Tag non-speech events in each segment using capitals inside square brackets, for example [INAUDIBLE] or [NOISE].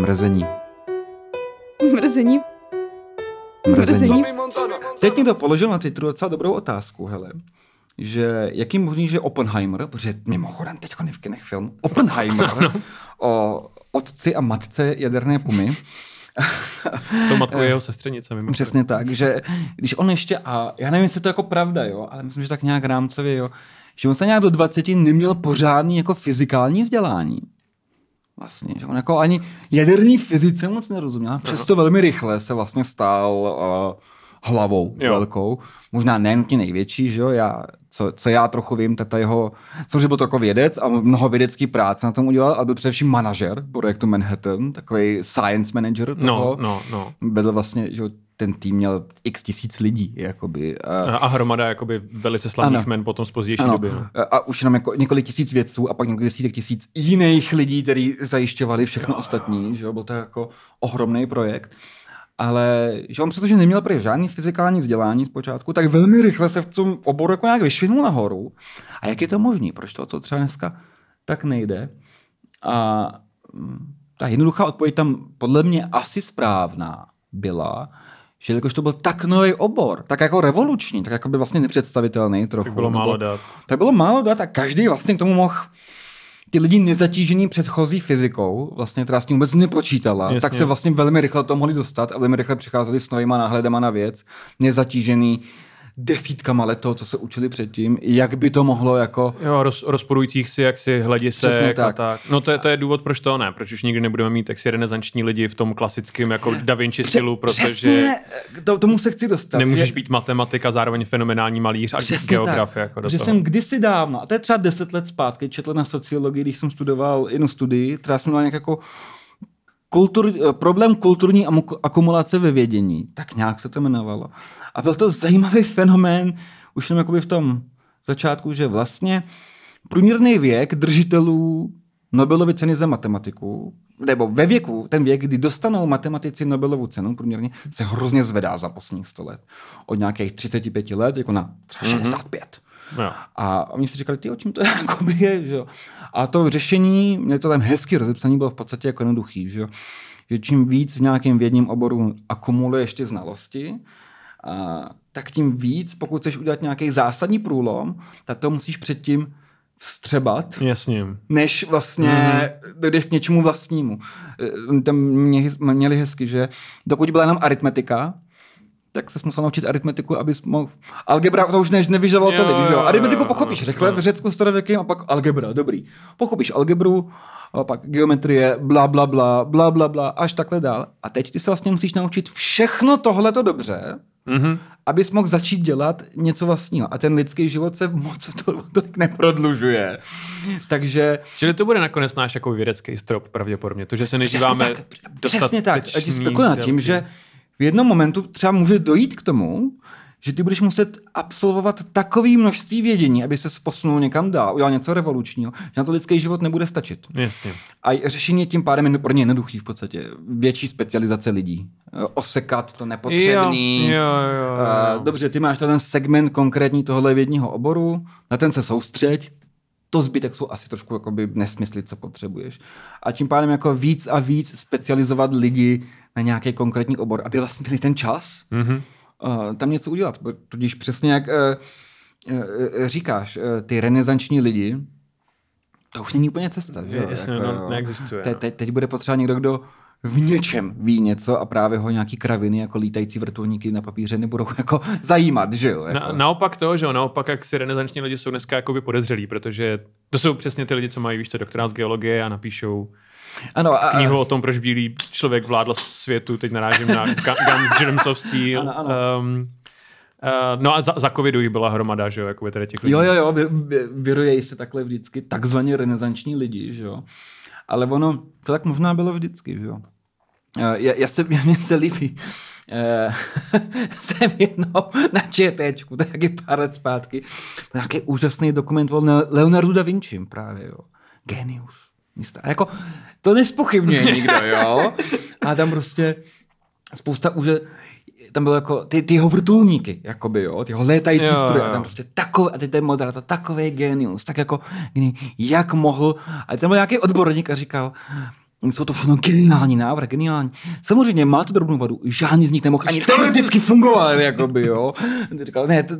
Mrzení. Mrzení. Mrzení. Teď někdo položil na Twitteru docela dobrou otázku, hele. Že jaký možný, že Oppenheimer, protože mimochodem teď v kinech film Oppenheimer [LAUGHS] o otci a matce jaderné pumy, [LAUGHS] To matku je jeho sestřenice. Mimo Přesně tak, že když on ještě, a já nevím, jestli to je jako pravda, jo, ale myslím, že tak nějak rámcově, jo, že on se nějak do 20 neměl pořádný jako fyzikální vzdělání. Vlastně, že on jako ani jaderný fyzice moc nerozuměl, přesto velmi rychle se vlastně stál uh, hlavou Jo. jo. velkou, možná ne nutně největší, že jo, já, co, co já trochu vím, tak ta jeho, samozřejmě byl to jako vědec a mnoho vědecký práce na tom udělal, ale byl především manažer projektu Manhattan, takový science manager toho. No, no, no. Byl vlastně, že jo, ten tým měl x tisíc lidí, jakoby. A, A hromada jakoby velice slavných Ano. men potom z pozdější ano, doby. No. a už jenom jako několik tisíc vědců a pak několik desítek tisíc jiných lidí, kteří zajišťovali všechno ostatní, že jo, byl to jako ohromný projekt. Ale že on přestože neměl prý žádný fyzikální vzdělání zpočátku, tak velmi rychle se v tom oboru jako nějak vyšvinul nahoru. A jak je to možné? Proč to, to třeba dneska tak nejde? A mm, ta jednoduchá odpověď tam podle mě asi správná byla, že jakož to byl tak nový obor, tak jako revoluční, tak jako by vlastně nepředstavitelný trochu. Tak bylo málo dat. tak bylo málo dat a každý vlastně k tomu mohl ty lidi nezatížený předchozí fyzikou, vlastně, která s tím vůbec nepočítala, Jasně. Tak se vlastně velmi rychle to mohli dostat a velmi rychle přicházeli s novýma náhledama na věc, nezatížený desítkama let toho, co se učili předtím, jak by to mohlo jako... Jo, roz, rozporujících si jaksi hledisek Přesně a tak. tak. No to je, to je důvod, proč to ne. Proč už nikdy nebudeme mít taxi renesanční lidi v tom klasickém jako Da Vinci stylu, protože Přesně, to, tomu se chci dostat. nemůžeš že- být matematik a zároveň fenomenální malíř a Přesně geograf tak. jako do že toho. jsem kdysi dávno, a to je třeba deset let zpátky, četl na sociologii, když jsem studoval jednu studii, která jsem měla nějak jako kultur, eh, problém kulturní akumulace ve vědění. Tak nějak se to jmenovalo. A byl to zajímavý fenomén, už jenom jakoby v tom začátku, že vlastně průměrný věk držitelů Nobelovy ceny za matematiku, nebo ve věku, ten věk, kdy dostanou matematici Nobelovu cenu průměrně, se hrozně zvedá za posledních 100 let. Od nějakých 35 let, jako na třeba 65. Jo. A oni si říkali, ty o čím to jakoby je, [LAUGHS] že jo. A to řešení, mě to tam hezky rozepsané, bylo v podstatě jako jednoduchý, že jo. Že čím víc v nějakém vědním oboru akumuluješ ty znalosti, a, tak tím víc, pokud chceš udělat nějaký zásadní průlom, tak to musíš předtím vstřebat, Jasně. než vlastně mm-hmm. dojdeš k něčemu vlastnímu. Eh, Tam mě, měli hezky, že dokud byla jenom aritmetika, tak se musel naučit aritmetiku, abys mohl... Algebra to už ne, nevyžadovalo Jo, tolik, že jo? Aritmetiku jo, pochopíš, jo. v Řecku starověkým a pak algebra, dobrý. Pochopíš algebru, a pak geometrie, bla, bla, bla, bla, bla, bla, až takhle dál. A teď ty se vlastně musíš naučit všechno tohleto dobře, Mhm. abys mohl začít dělat něco vlastního. A ten lidský život se moc [LAUGHS] to, tolik neprodlužuje. Takže Čili to bude nakonec náš jako vědecký strop pravděpodobně. To, že se nežíváme Přesně tak, přesně tak. A ti dostatečný spekuluji nad tím, že v jednom momentu třeba může dojít k tomu, že ty budeš muset absolvovat takové množství vědění, aby se posunul někam dál, udělal něco revolučního, že na to lidský život nebude stačit. Jasně. A řešení je tím pádem pro ně jednoduchý v podstatě. Větší specializace lidí. Osekat to nepotřebný. Jo, jo, jo, Eh, jo. Dobře, ty máš ten segment konkrétní tohohle vědního oboru, na ten se soustřeď, to zbytek jsou asi trošku jakoby nesmysly, co potřebuješ. A tím pádem jako víc a víc specializovat lidi na nějaký konkrétní obor, aby vlastně měli ten čas Mhm. uh, tam něco udělat. Tudíž přesně jak uh, uh, říkáš, uh, ty renesanční lidi, to už není úplně cesta, že? Jasně, Jako, no, neexistuje, Te, no. te, teď bude potřeba někdo, kdo v něčem ví něco a právě ho nějaký kraviny jako lítající vrtulníky na papíře nebudou [LAUGHS] jako zajímat, že jo? Jako. Na, naopak to, že jo, naopak jak si renesanční lidi jsou dneska jakoby podezřelí, protože to jsou přesně ty lidi, co mají, víš, to doktorát z geologie a napíšou ano, a, knihu o tom, proč bílý člověk vládl světu, teď narážím na [LAUGHS] Gu- Guns, Germs of Steel. Ano, ano. Um, uh, no a za, za covidu jich byla hromada, že jo, jakoby tady těch lidí. Jo, jo, jo, vy, vy, vyrojejí se takhle vždycky takzvaně renesanční lidi, že jo. Ale ono, to tak možná bylo vždycky, že jo. Eh, Já, já se, [LAUGHS] mě se líbí. Eh, [LAUGHS] jsem jednou na ČTčku, to je taky pár let zpátky, nějaký úžasný dokument o Leonardo da Vinci právě, jo. Genius. Místa. A jako, to nespochybňuje nikdo, jo. [LAUGHS] A tam prostě spousta už tam bylo jako ty, ty jeho vrtulníky, jakoby, jo, ty jeho létající Jo, stroje, a jo. tam prostě takový, a teď ten moderátor, takový genius, tak jako, jak mohl, a tam byl nějaký odborník a říkal, Jsou to všechno geniální návrh, geniální. Samozřejmě má to drobnou vadu, žádný z nich nemohl ani teoreticky fungovat, jakoby, jo. Říkal, ne, to,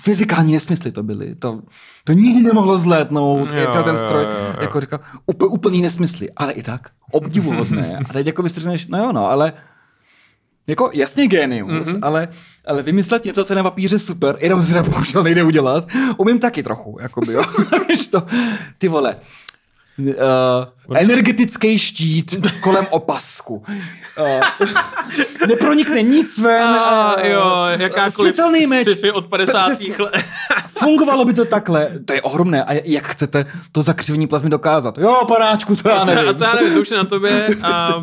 fyzikální nesmysly to byly. To, to nikdy nemohlo zlétnout, Jo, jo, to, ten jo, stroj, jo, jo. jako říkal, úpl, úplný nesmysly, ale i tak obdivuhodné. A teď jako si no jo, no, ale jako jasně genius, mm-hmm. ale, ale vymyslet něco, co je na papíře super, jenom se bohužel nejde udělat, umím taky trochu, jakoby, jo. [LAUGHS] To, ty vole, uh, energetický štít kolem opasku. Uh, nepronikne nic ven. A, eh, jo, jakákoliv světelný meč. sci-fi od 50. Přesně. let. [LAUGHS] Fungovalo by to takhle. To je ohromné. A jak chcete to zakřivení plazmy dokázat? Jo, panáčku, to já nevím. A to já nevím, to už je na tobě. [LAUGHS] A,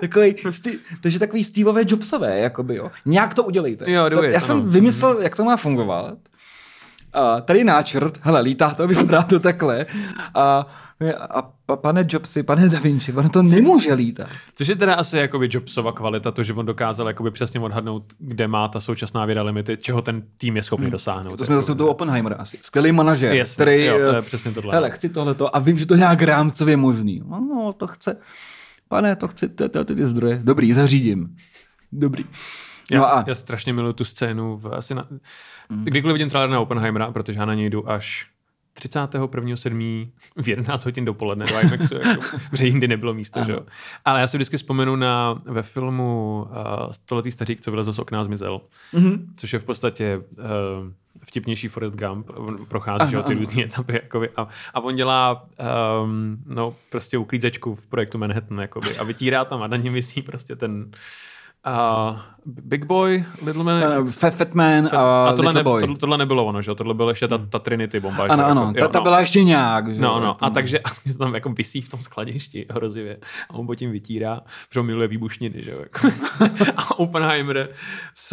takový, sti- takže takový Steveové Jobsové, jakoby, jo. Nějak to udělejte. Jo, To- Já jsem vymyslel, jak to má fungovat. A tady je náčrt, hele, lítá to, vypadá to takhle. A, a pa- pane Jobsi, pane Da Vinci, ono to nemůže lítat. což je teda asi jakoby Jobsova kvalita, to, že on dokázal jakoby přesně odhadnout, kde má ta současná věda limity, čeho ten tým je schopný dosáhnout. Hmm. To jsme jako, zase toho Oppenheimera asi. Skvělý manažer, Jasně, který... jo, to je eh, přesně tohle. Hele, chci tohleto a vím, že to nějak rámcově možný. No, no to chce. Pane, to chci, ty, ty, ty, ty zdroje. Dobrý, zařídím. Dobrý. Já, No a já strašně miluji tu scénu. V, asi na, Kdykoliv vidím trailer na Oppenheimera, protože já na něj jdu až 31.7. v 11 hodin dopoledne do IMAXu, jako, [LAUGHS] protože jindy nebylo místo, že jo. Ale já si vždycky vzpomenu na ve filmu uh, Stoletý stařík, co vylezl z okna a zmizel, mm-hmm. což je v podstatě uh, vtipnější Forrest Gump, on prochází Ano, že ty různé etapy, jakoby, a, a on dělá um, no, prostě uklízečku v projektu Manhattan, jakoby, a vytírá tam a na něm visí prostě ten uh, Big Boy, Little Man, uh, Fat, Fat Man a, a tohle, Little ne, Boy. tohle, tohle nebylo ono, že? Tohle byla ještě ta, ta Trinity bomba. Ano, ano, jako- ta, jo, ta no. byla ještě nějak. Že? No, no, a takže [LAUGHS] a tam jako vysí v tom skladišti hrozivě a on po tím vytírá, protože on miluje výbušniny, že jo. Jako. [LAUGHS] a Oppenheimer s,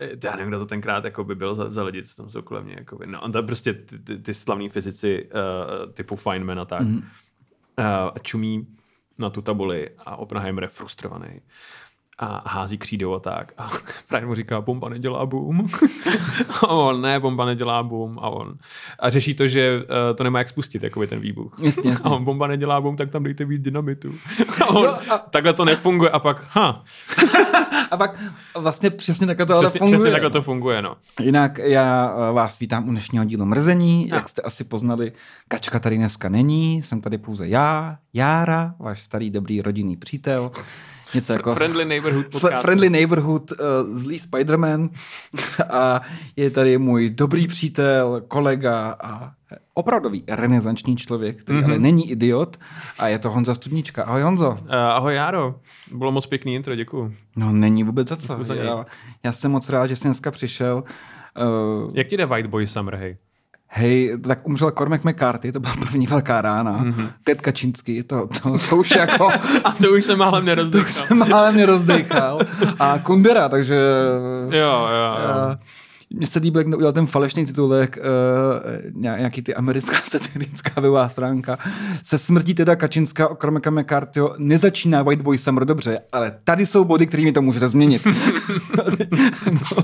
eh, já nevím, kdo to tenkrát jako by byl za, za lidi, co tam jsou kolem mě, jako by, no, a to prostě ty, ty, ty slavní fyzici uh, typu Feynman a tak mm. uh, čumí na tu tabuli a Oppenheimer je frustrovaný a hází křídou a tak. A [LAUGHS] právě mu říká, bomba nedělá boom. [LAUGHS] a on, ne, bomba nedělá boom. A on. A řeší to, že uh, to nemá jak spustit, jakoby ten výbuch. Jasně, jasně. [LAUGHS] A on, bomba nedělá boom, tak tam dejte víc dynamitu. a on, takhle to nefunguje. A pak, ha, A pak vlastně přesně takhle to přesně, funguje. přesně takhle to funguje, no. Jinak já eh, vás vítám u dnešního dílu Mrzení. Jak jste asi poznali, Kačka tady dneska není, jsem tady pouze já, Jára, váš starý dobrý rodinný přítel. Něco jako... Friendly neighborhood podcast. Friendly Neighborhood, uh, zlý Spider-Man a je tady můj dobrý přítel, kolega a opravdový renesanční člověk, který mm-hmm. ale není idiot a je to Honza Studnička. Ahoj Honzo. Uh, ahoj Járo, bylo moc pěkný intro, děkuju. No není vůbec za co. Za. Já, já jsem moc rád, že jsi dneska přišel. Uh, Jak ti jde White Boy Summer, hej? Hej, tak umřel Cormac McCarthy, to byla první velká rána. Mhm. Mm-hmm. Ted Kačínský, to, to, to už jako [LAUGHS] A to už jsem málem nerozdechal. jsem málem mě rozdechal. A Kundera, takže... Jo, jo, jo. Mně se líbil, jak udělal ten falešný titulek, uh, nějaký ty americká [LAUGHS] satirická webová stránka. Se smrtí teda Kačinská o Cormaca McCarthyho nezačíná White Boy Summer dobře, ale tady jsou body, kterými to můžete změnit. [LAUGHS] no,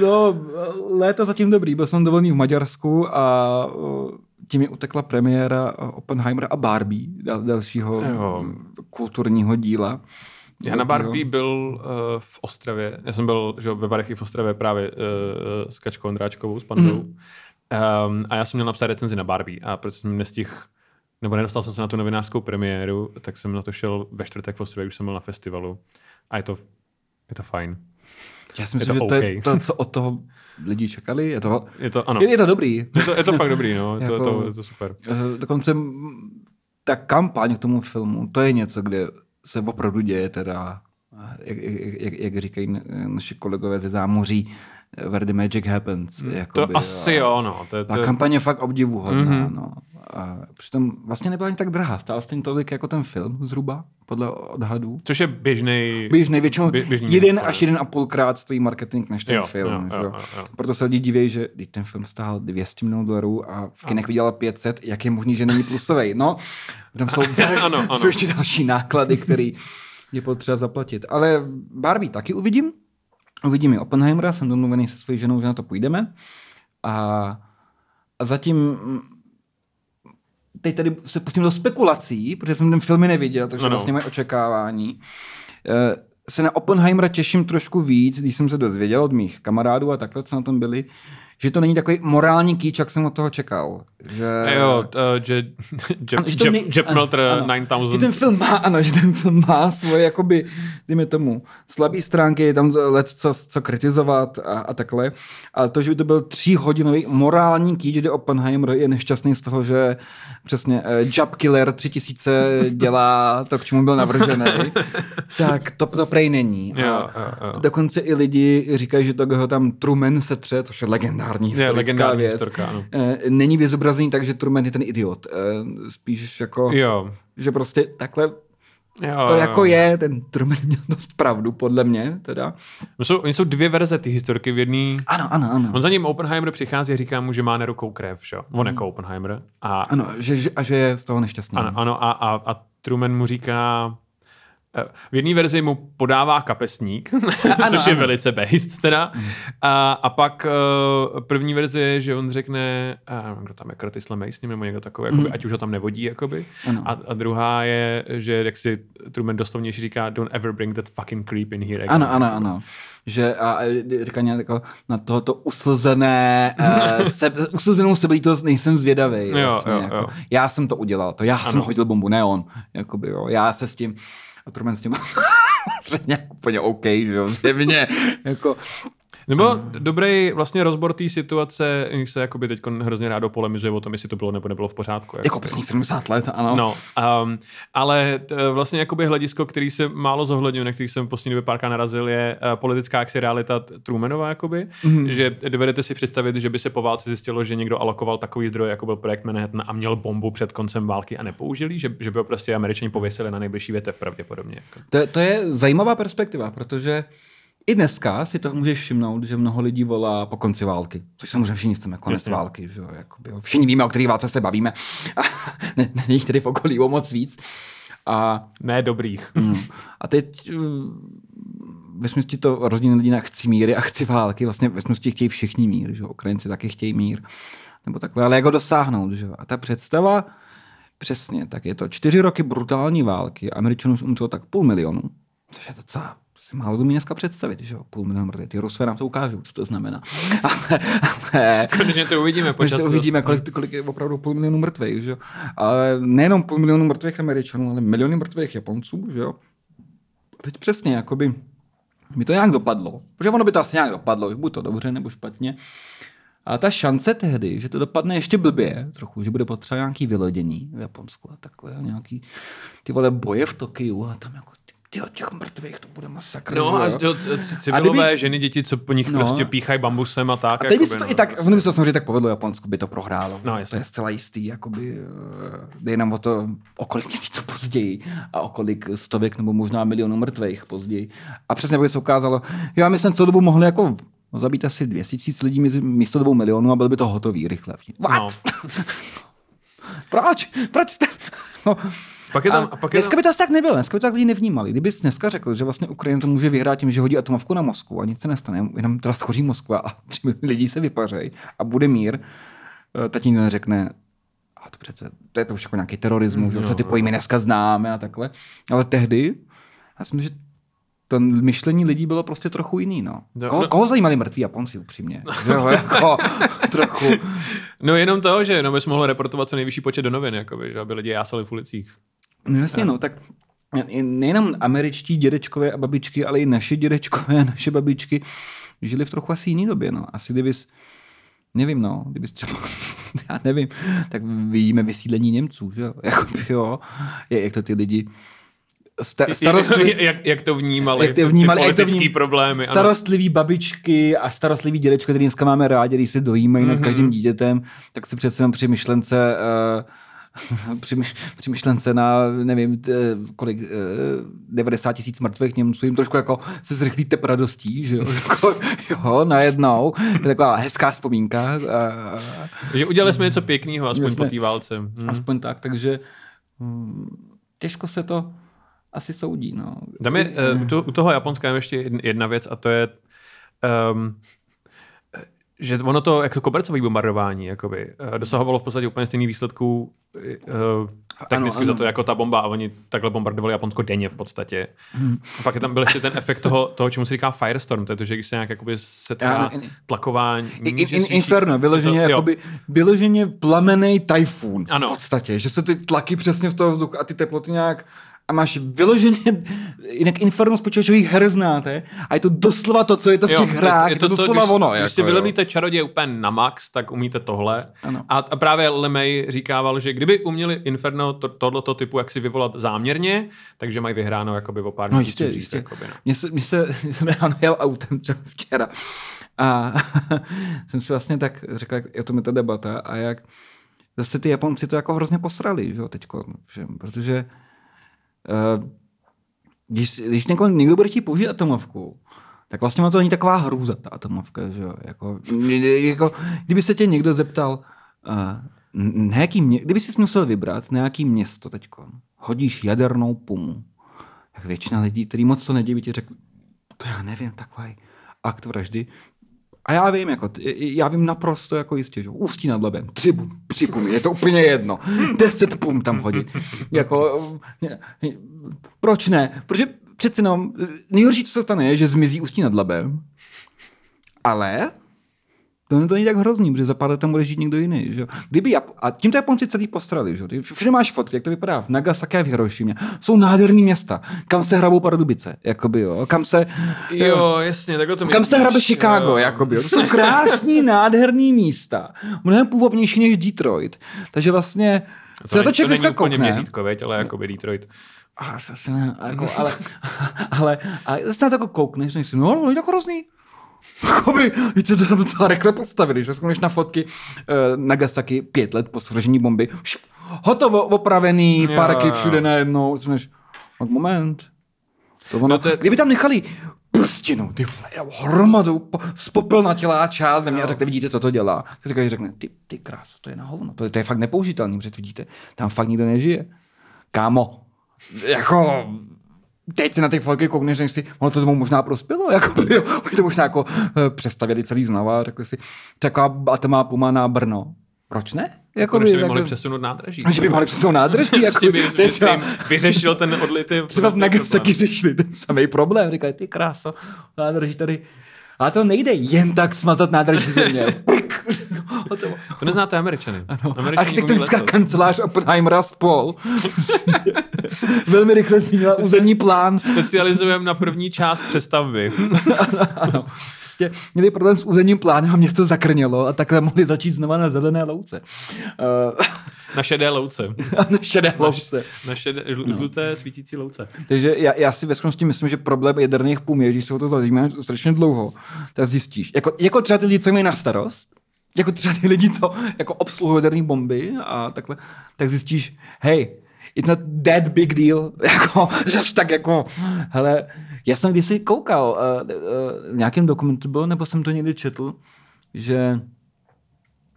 [LAUGHS] léto zatím dobrý, byl jsem dovolený v Maďarsku a uh, tím mi utekla premiéra uh, Oppenheimera a Barbie, dal, dalšího Jo. kulturního díla. Já na Barbie byl uh, v Ostravě. Já jsem byl že, ve Varech i v Ostravě právě uh, s Kačkou Ondráčkovou, s Pandou. Mm. Um, a já jsem měl napsat recenzi na Barbie a protože jsem nestihl nebo nedostal jsem se na tu novinářskou premiéru, tak jsem na to šel ve čtvrtek v Ostravě, už jsem byl na festivalu. A je to, je to fajn. Já si Je myslím, to že to je to, co od toho lidi čekali. Je to, Je to, ano, je, je to dobrý. je to, je to fakt dobrý, no. Je to, Jako- to, je to super. Eh, Dokonce ta kampaň k tomu filmu, to je něco, kde se opravdu děje teda, jak, jak, jak, jak říkají na- naši kolegové ze zámoří, eh, where the magic happens. To jakoby, asi a- jo, no. To, je- Ta to, kampaň je fakt obdivuhodná. Mhm. Mm-hmm. No. A přitom vlastně nebyla ani tak drahá. Stála stejně tolik jako ten film zhruba, podle odhadů. což je běžný. Běžný, většinou běžný jeden až jeden a půlkrát stojí marketing než ten Jo, film. jo, jo, jo. jo. Proto se lidi diví, že když ten film stál 200 milionů dolarů a v kinech vydělal 500, jak je možný, že není plusový? No, tam jsou, [LAUGHS] Ano, ano. jsou ještě další náklady, které je potřeba zaplatit. Ale Barbie taky uvidím. Uvidím i Oppenheimera, jsem domluvený se svojí ženou, že na to půjdeme. A, a zatím teď tady se pustím do spekulací, protože jsem ten filmy neviděl, takže No, no. vlastně moje očekávání. Eh, se na Oppenheimera těším trošku víc, když jsem se dozvěděl od mých kamarádů a takhle, co na tom byli, že to není takový morální kýč, jak jsem od toho čekal. Že... A jo, uh, že [LAUGHS] Ano, že to Jep, nej- Jep ano, Melter ano. 9000. Že ten film má, ano, že ten film má svoje, jakoby, dejme tomu, slabé stránky, je tam let co, co kritizovat a, a takhle. Ale to, že by to byl tříhodinový morální kýč, kde Oppenheimer je nešťastný z toho, že přesně uh, Job Killer 3000 dělá to, k čemu byl navržený, [LAUGHS] tak to, to prej není. Jo, A jo, jo. Dokonce i lidi říkají, že to ho tam Truman setře, což je legendární Je historická legendární věc. historka, ano. Eh, Není vyzobrazený tak, že Truman je ten idiot. Eh, Spíš jako Jo. že prostě takhle Jo, to jo. jako je, ten Truman měl dost pravdu, podle mě teda. No Jsou, oni jsou dvě verze ty historky v jedné. Ano, ano, ano. On za ním Oppenheimer přichází a říká mu, že má nerukou krev, že? jo? On jako Oppenheimer. A, Ano, že, že, a že je z toho nešťastný. ano, ano a, a, a Truman mu říká, v jedné verzi mu podává kapesník, [LAUGHS] což je ano. velice based teda. A, a pak eh, první verze je, že on řekne, nevím, kdo tam je Curtis LeMay s ním, nebo někdo takový, jakoby, ať už ho tam nevodí. Jakoby. Ano. A, a druhá je, že jak si Truman doslovně říká, don't ever bring that fucking creep in here again. Ano, ano, ano. Že a říká nějak jako na tohoto uslzené, uh, [LAUGHS] se, uslzenou sebejítost nejsem zvědavý. Jo, vlastně, jo, jako. jo. Já jsem to udělal, to já ano. jsem Ano. hodil bombu, ne on. Jakoby, jo. Já se s tím, a Truman s tím [LAUGHS] úplně OK, že jo, zjevně. jako, Nebo dobrý vlastně rozbor té situace, když se jakoby teď hrozně rádo polemizuje o tom, jestli to bylo nebo nebylo v pořádku. jako přesně 70 let, ano. No, um, ale t, vlastně jakoby hledisko, který se málo zohledňuje, na který jsem v poslední době párkrát narazil, je uh, politická jaksi realita Trumanova, jakoby, mm. že dovedete si představit, že by se po válce zjistilo, že někdo alokoval takový zdroj, jako byl projekt Manhattan a měl bombu před koncem války a nepoužili, že, že by ho prostě američani pověsili na nejbližší větev pravděpodobně. Jako. To, to je zajímavá perspektiva, protože i dneska si to můžeš všimnout, že mnoho lidí volá po konci války. Což samozřejmě všichni chceme konec Jasně. války. Že? jo, Jakoby, všichni víme, o kterých válce se bavíme. A [LAUGHS] ne- není jich tedy v okolí o moc víc. A, Ne dobrých. [LAUGHS] mm, a teď uh, ve smyslu to rozdělení lidí na chci míry a chci války. Vlastně ve smyslu chtějí všichni mír. Že? Ukrajinci taky chtějí mír. Nebo takhle. Ale jak ho dosáhnout? Že? A ta představa, přesně, tak je to čtyři roky brutální války. Američanů už umřelo tak půl milionu. Což je docela si málo kdo mi dneska představit, že jo, půl milionu mrtvých. Ty Rusové nám to ukážou, co to znamená. [LAUGHS] ale, ale Konečně to uvidíme po Možná to uvidíme, zase. kolik, kolik je opravdu půl milionu mrtvých, že jo. Ale nejenom půl milionu mrtvých Američanů, ale miliony mrtvých Japonců, že jo. A teď přesně, jakoby, mi to nějak dopadlo. Protože ono by to asi nějak dopadlo, buď to dobře nebo špatně. A ta šance tehdy, že to dopadne ještě blbě trochu, že bude potřeba nějaký vylodění v Japonsku a takhle, nějaký ty vole boje v Tokiu a tam jako ty, ty těch mrtvých, to bude masakr. No a jo. to, civilové kdyby- ženy, děti, co po nich No. prostě píchají bambusem a tak. A teď by se to no, i tak, prostě. ono by se to samozřejmě tak povedlo, Japonsko by to prohrálo. No, to jasně. je zcela jistý, jakoby, eh, jde jenom o to, o kolik měsíců později a o kolik stovek nebo možná milionů mrtvých později. A přesně by se ukázalo, jo, a my jsme celou dobu mohli jako zabít asi 200 tisíc lidí místo dvou milionů a byl by to hotový rychle. What? No. [LAUGHS] Proč? Proč jste... [LAUGHS] No. Pak je tam, a pak je dneska tam, by to asi tak nebylo, dneska by to tak lidi nevnímali. Kdybys dneska řekl, že vlastně Ukrajina to může vyhrát tím, že hodí atomovku na Moskvu a nic se nestane, jenom teda schoří Moskva a tři lidí se vypařej a bude mír, eh, tak nikdo neřekne, a to přece, to je to už jako nějaký terorismus, že už to ty pojmy dneska známe a takhle. Ale tehdy, já si myslím, že to myšlení lidí bylo prostě trochu jiný, no. No, Koho, no. koho zajímali mrtví Japonci, upřímně? [LAUGHS] Že jo, jako, trochu. no jenom to, že jenom bys mohl reportovat co nejvyšší počet do novin, jakoby, že aby lidi jásali v ulicích. No jasně, no, tak nejenom američtí dědečkové a babičky, ale i naši dědečkové a naše babičky žili v trochu asi jiný době, no. Asi kdybys, nevím, no, kdybys třeba, [LAUGHS] já nevím, tak vidíme vysídlení Němců, že jo, [LAUGHS] jako jo, jak jak to ty lidi sta- starostliví, [LAUGHS] jak, jak, to vnímali, jak to vnímali, ty jak to politický vním- problémy. ano. starostlivý babičky a starostlivý dědečko, který dneska máme rádi, když se dojímají nad Mhm. každým dítětem, tak si přece jenom při myšlence uh, [LAUGHS] při, myš- při myšlence na, nevím, t, kolik, uh, 90 tisíc mrtvých Němců, jim trošku jako se zrychlí tep radostí, že jo, [LAUGHS] jako, jo, najednou, je taková hezká vzpomínka, Že udělali jsme něco pěkného, aspoň Jasně. po té válce. Hm. aspoň tak, takže hm, těžko se to asi soudí, no. Tam je, uh, u, to, u toho Japonska je ještě jedna- jedna věc a to je, um, že ono to jako kobercové bombardování jakoby, eh, dosahovalo v podstatě úplně stejný výsledků uh, technicky ano, za ano. to jako ta bomba a oni takhle bombardovali Japonsko denně v podstatě. Hmm. A pak je tam byl ještě ten efekt toho, toho čemu se říká firestorm, to je to, že když se nějak jakoby setká Ano, in- tlakování. In, in, svítí- inferno, vyloženě, to- jakoby, vyloženě plamenej tajfun Ano. v podstatě, že se ty tlaky přesně v toho vzduchu a ty teploty nějak a máš vyloženě, jinak Inferno z počítačových her znáte a je to doslova to, co je to v Jo, těch hrách, je to, co, doslova když, ono. Když jako, si jo. čaroděj úplně na max, tak umíte tohle. Ano. A, a právě Lemay říkával, že kdyby uměli Inferno to, tohleto typu jak si vyvolat záměrně, takže mají vyhráno jakoby o pár No jistě, jistě. Jakoby, no. Mně se, mně se, [LAUGHS] jsem ráno jel autem třeba včera a [LAUGHS] jsem si vlastně tak řekl, jak je to mi ta debata a jak zase ty Japonci to jako hrozně posrali, že jo, teďko všem, protože když, když někdo, někdo bude chtít použít atomovku, tak vlastně ono to není taková hrůza, ta atomovka, že jo, jako, jako kdyby se tě někdo zeptal, uh, na jaký mě, kdyby jsi musel vybrat, na jaký město teďko hodíš jadernou pumu, tak většina lidí, který moc to nedějí, by ti řekl, to já nevím, takový akt vraždy. A já vím, jako, já vím naprosto jako jistě, že ústí nad labem, tři, pum- tři pumy, je to úplně jedno. [LAUGHS] Deset pum tam hodit. jako, eh, proč ne? Protože přece jenom, nejhorší, co se stane, je, že zmizí ústí nad labem, ale to, to není tak hrozný, protože za pár let tam bude žít někdo jiný. Že? Kdyby Jap- a tím to Japonci celý postrali. Že? jo. Všude máš fotky, jak to vypadá v Nagasaki a v Hirošimě. Jsou nádherný města, kam se hrabou pardubice, jakoby, jo. kam se, Jo, jasně, takhle to kam se hrabe myslíš, Chicago, jo. jakoby. jo. To jsou krásný, [LAUGHS] nádherný místa. Mnohem půvabnější než Detroit. Takže vlastně To, se to to není úplně koukne. měřítko, veď, ale jakoby Detroit. A zase ne, jako, ale, [LAUGHS] ale, ale zase na to jako koukneš, než si, no, no, je to hrozný. Jakoby, víš, co to tam docela rekle postavili, že když na fotky uh, Nagasaki pět let po svržení bomby, šup, hotovo, opravený, Jo, parky jo. všude najednou, no, moment, to ono, No to je- kdyby tam nechali prstinu, ty vole, hromadu po, z popelna tělá část země a takhle vidíte, toto dělá. Tak si řekne, ty, ty krás, to je na hovno, to je, to je fakt nepoužitelný, protože vidíte, tam fakt nikdo nežije. Kámo, jako teď se na ty fotky koukneš, že si, ono to tomu možná prospělo, jako by, [LAUGHS] jo, to možná jako eh, přestavěli celý znova, a řekli si, taková atomová puma na Brno. Proč ne? Jako Konečně by by, mohli jako, přesunout nádraží. že by mohli přesunout nádraží, [LAUGHS] jako, Prostě by, to je by třeba, jim vyřešil ten odlitý... [LAUGHS] třeba v Nagasaki řešili ten samý problém, říkají, ty kráso, nádraží tady, ale to nejde jen tak smazat nádraží země. To neznáte Američany. Američani umí Architektonická kancelář Oppenheimera spol. [LAUGHS] Velmi rychle zmínila územní plán. Specializujeme na první část přestavby. [LAUGHS] ano. Prostě měli problém s územním plánem a město zakrnělo a takhle mohli začít znova na zelené louce. Uh, [LAUGHS] Na šedé louce. na šedé louce. Na šedé, žl- žluté svítící louce. Takže já, já si ve skutečnosti myslím, že problém jaderných pum je, když se o to zajímá strašně dlouho, tak zjistíš. Jako, jako třeba ty lidi, co mají na starost, jako třeba ty lidi, co jako obsluhují jaderné bomby a takhle, tak zjistíš, hej, it's not that big deal, [LAUGHS] jako, zase tak jako, hele, já jsem kdysi koukal, uh, uh, v nějakém dokumentu bylo, nebo jsem to někdy četl, že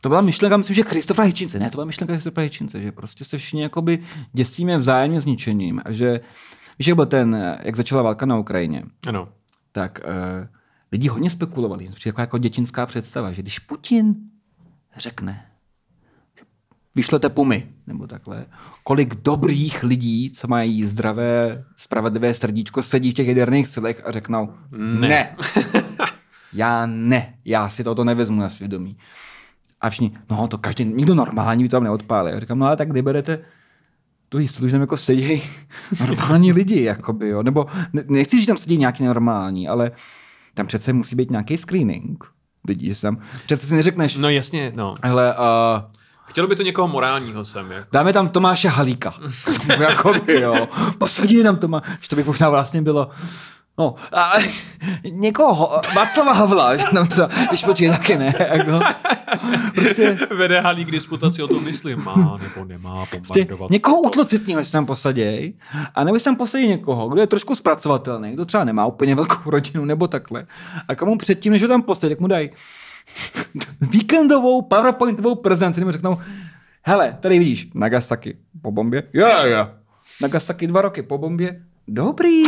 to byla myšlenka, myslím, že Christopher Hitchinse, ne, to byla myšlenka Christopher Hitchinse, že prostě se všichni jakoby děsíme vzájemně zničením a že, víš, jak byl ten, eh, jak začala válka na Ukrajině, Ano. tak uh, lidi hodně spekulovali, jako, jako dětinská představa, že když Putin řekne, vyšlete pumy, nebo takhle, kolik dobrých lidí, co mají zdravé, spravedlivé srdíčko, sedí v těch jaderných silech a řeknou, Ne. ne. [LAUGHS] já ne, já si toto nevezmu na svědomí. A všichni, no to každý, nikdo normální by to tam neodpálil. Já říkám, no ale tak kdy berete tu jistotu, že tam jako sedí [LAUGHS] normální lidi, jakoby, jo. Nebo ne, nechci, že tam sedí nějaký normální, ale tam přece musí být nějaký screening lidí, že tam, přece si neřekneš, No jasně, no. hele, uh, Chtělo by to někoho morálního sem. Jako. dáme tam Tomáše Halíka. [LAUGHS] jakoby, jo. Posadíme tam Tomáše, to by možná vlastně bylo, No, a někoho, Václava Havla, že tam třeba, když počkej, taky ne, jako, prostě, Vede Halík disputaci o tom, jestli má nebo nemá prostě bombardovat. někoho utlocitního si tam posaděj, a nebo tam posadí někoho, kdo je trošku zpracovatelný, kdo třeba nemá úplně velkou rodinu nebo takhle, a komu předtím, než ho tam posadí, tak mu dají [LAUGHS] víkendovou PowerPointovou prezentaci, nebo řeknou, hele, tady vidíš, Nagasaki po bombě, jo, yeah, jo, yeah. Nagasaki dva roky po bombě, dobrý,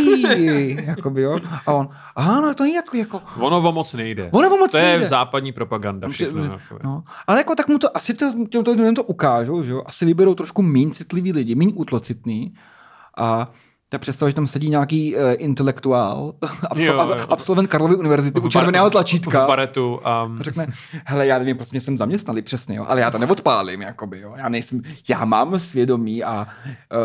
[LAUGHS] jakoby, jo. A on, aha, no to je jako, jako, Ono o moc nejde. ono moc to je nejde. západní propaganda všechno. Jako. No, ale jako tak mu to, asi to, těmto lidem to ukážou, že jo? Asi vyberou trošku méně citlivý lidi, méně útlocitný. A ta představa, že tam sedí nějaký uh, intelektuál, absol, Jo, jo, absolvent Karlovy univerzity, u červeného tlačítka. V baretu. Um, řekne, hele, já nevím, proč mě jsem zaměstnali přesně, jo, ale já to neodpálím, jakoby, jo. Já nejsem, já mám svědomí a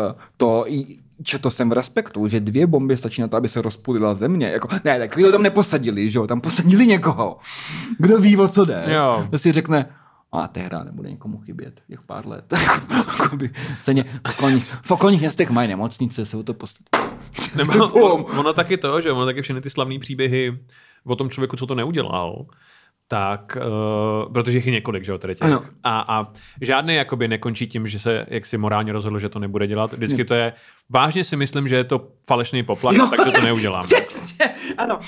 uh, to i četl jsem v respektu, že dvě bomby stačí na to, aby se rozpůlila země. Jako, ne, tak tam neposadili, že jo, tam posadili někoho. Kdo ví, o co jde. Jo. To si řekne, a Teherán nebude někomu chybět těch pár let. [LAUGHS] Jakoby, Stejně v okolních, v okolních městech mají nemocnice, se o to postaví. [LAUGHS] Nebo, [LAUGHS] ono, ono taky to, že ono taky všechny ty slavné příběhy o tom člověku, co to neudělal, tak, uh, protože jich je několik, že jo, tady těch. Ano. A, a žádný jakoby nekončí tím, že se jak si morálně rozhodl, že to nebude dělat. Vždycky to je, vážně si myslím, že je to falešný poplach, Jo. takže to neudělám. Přesně, ano.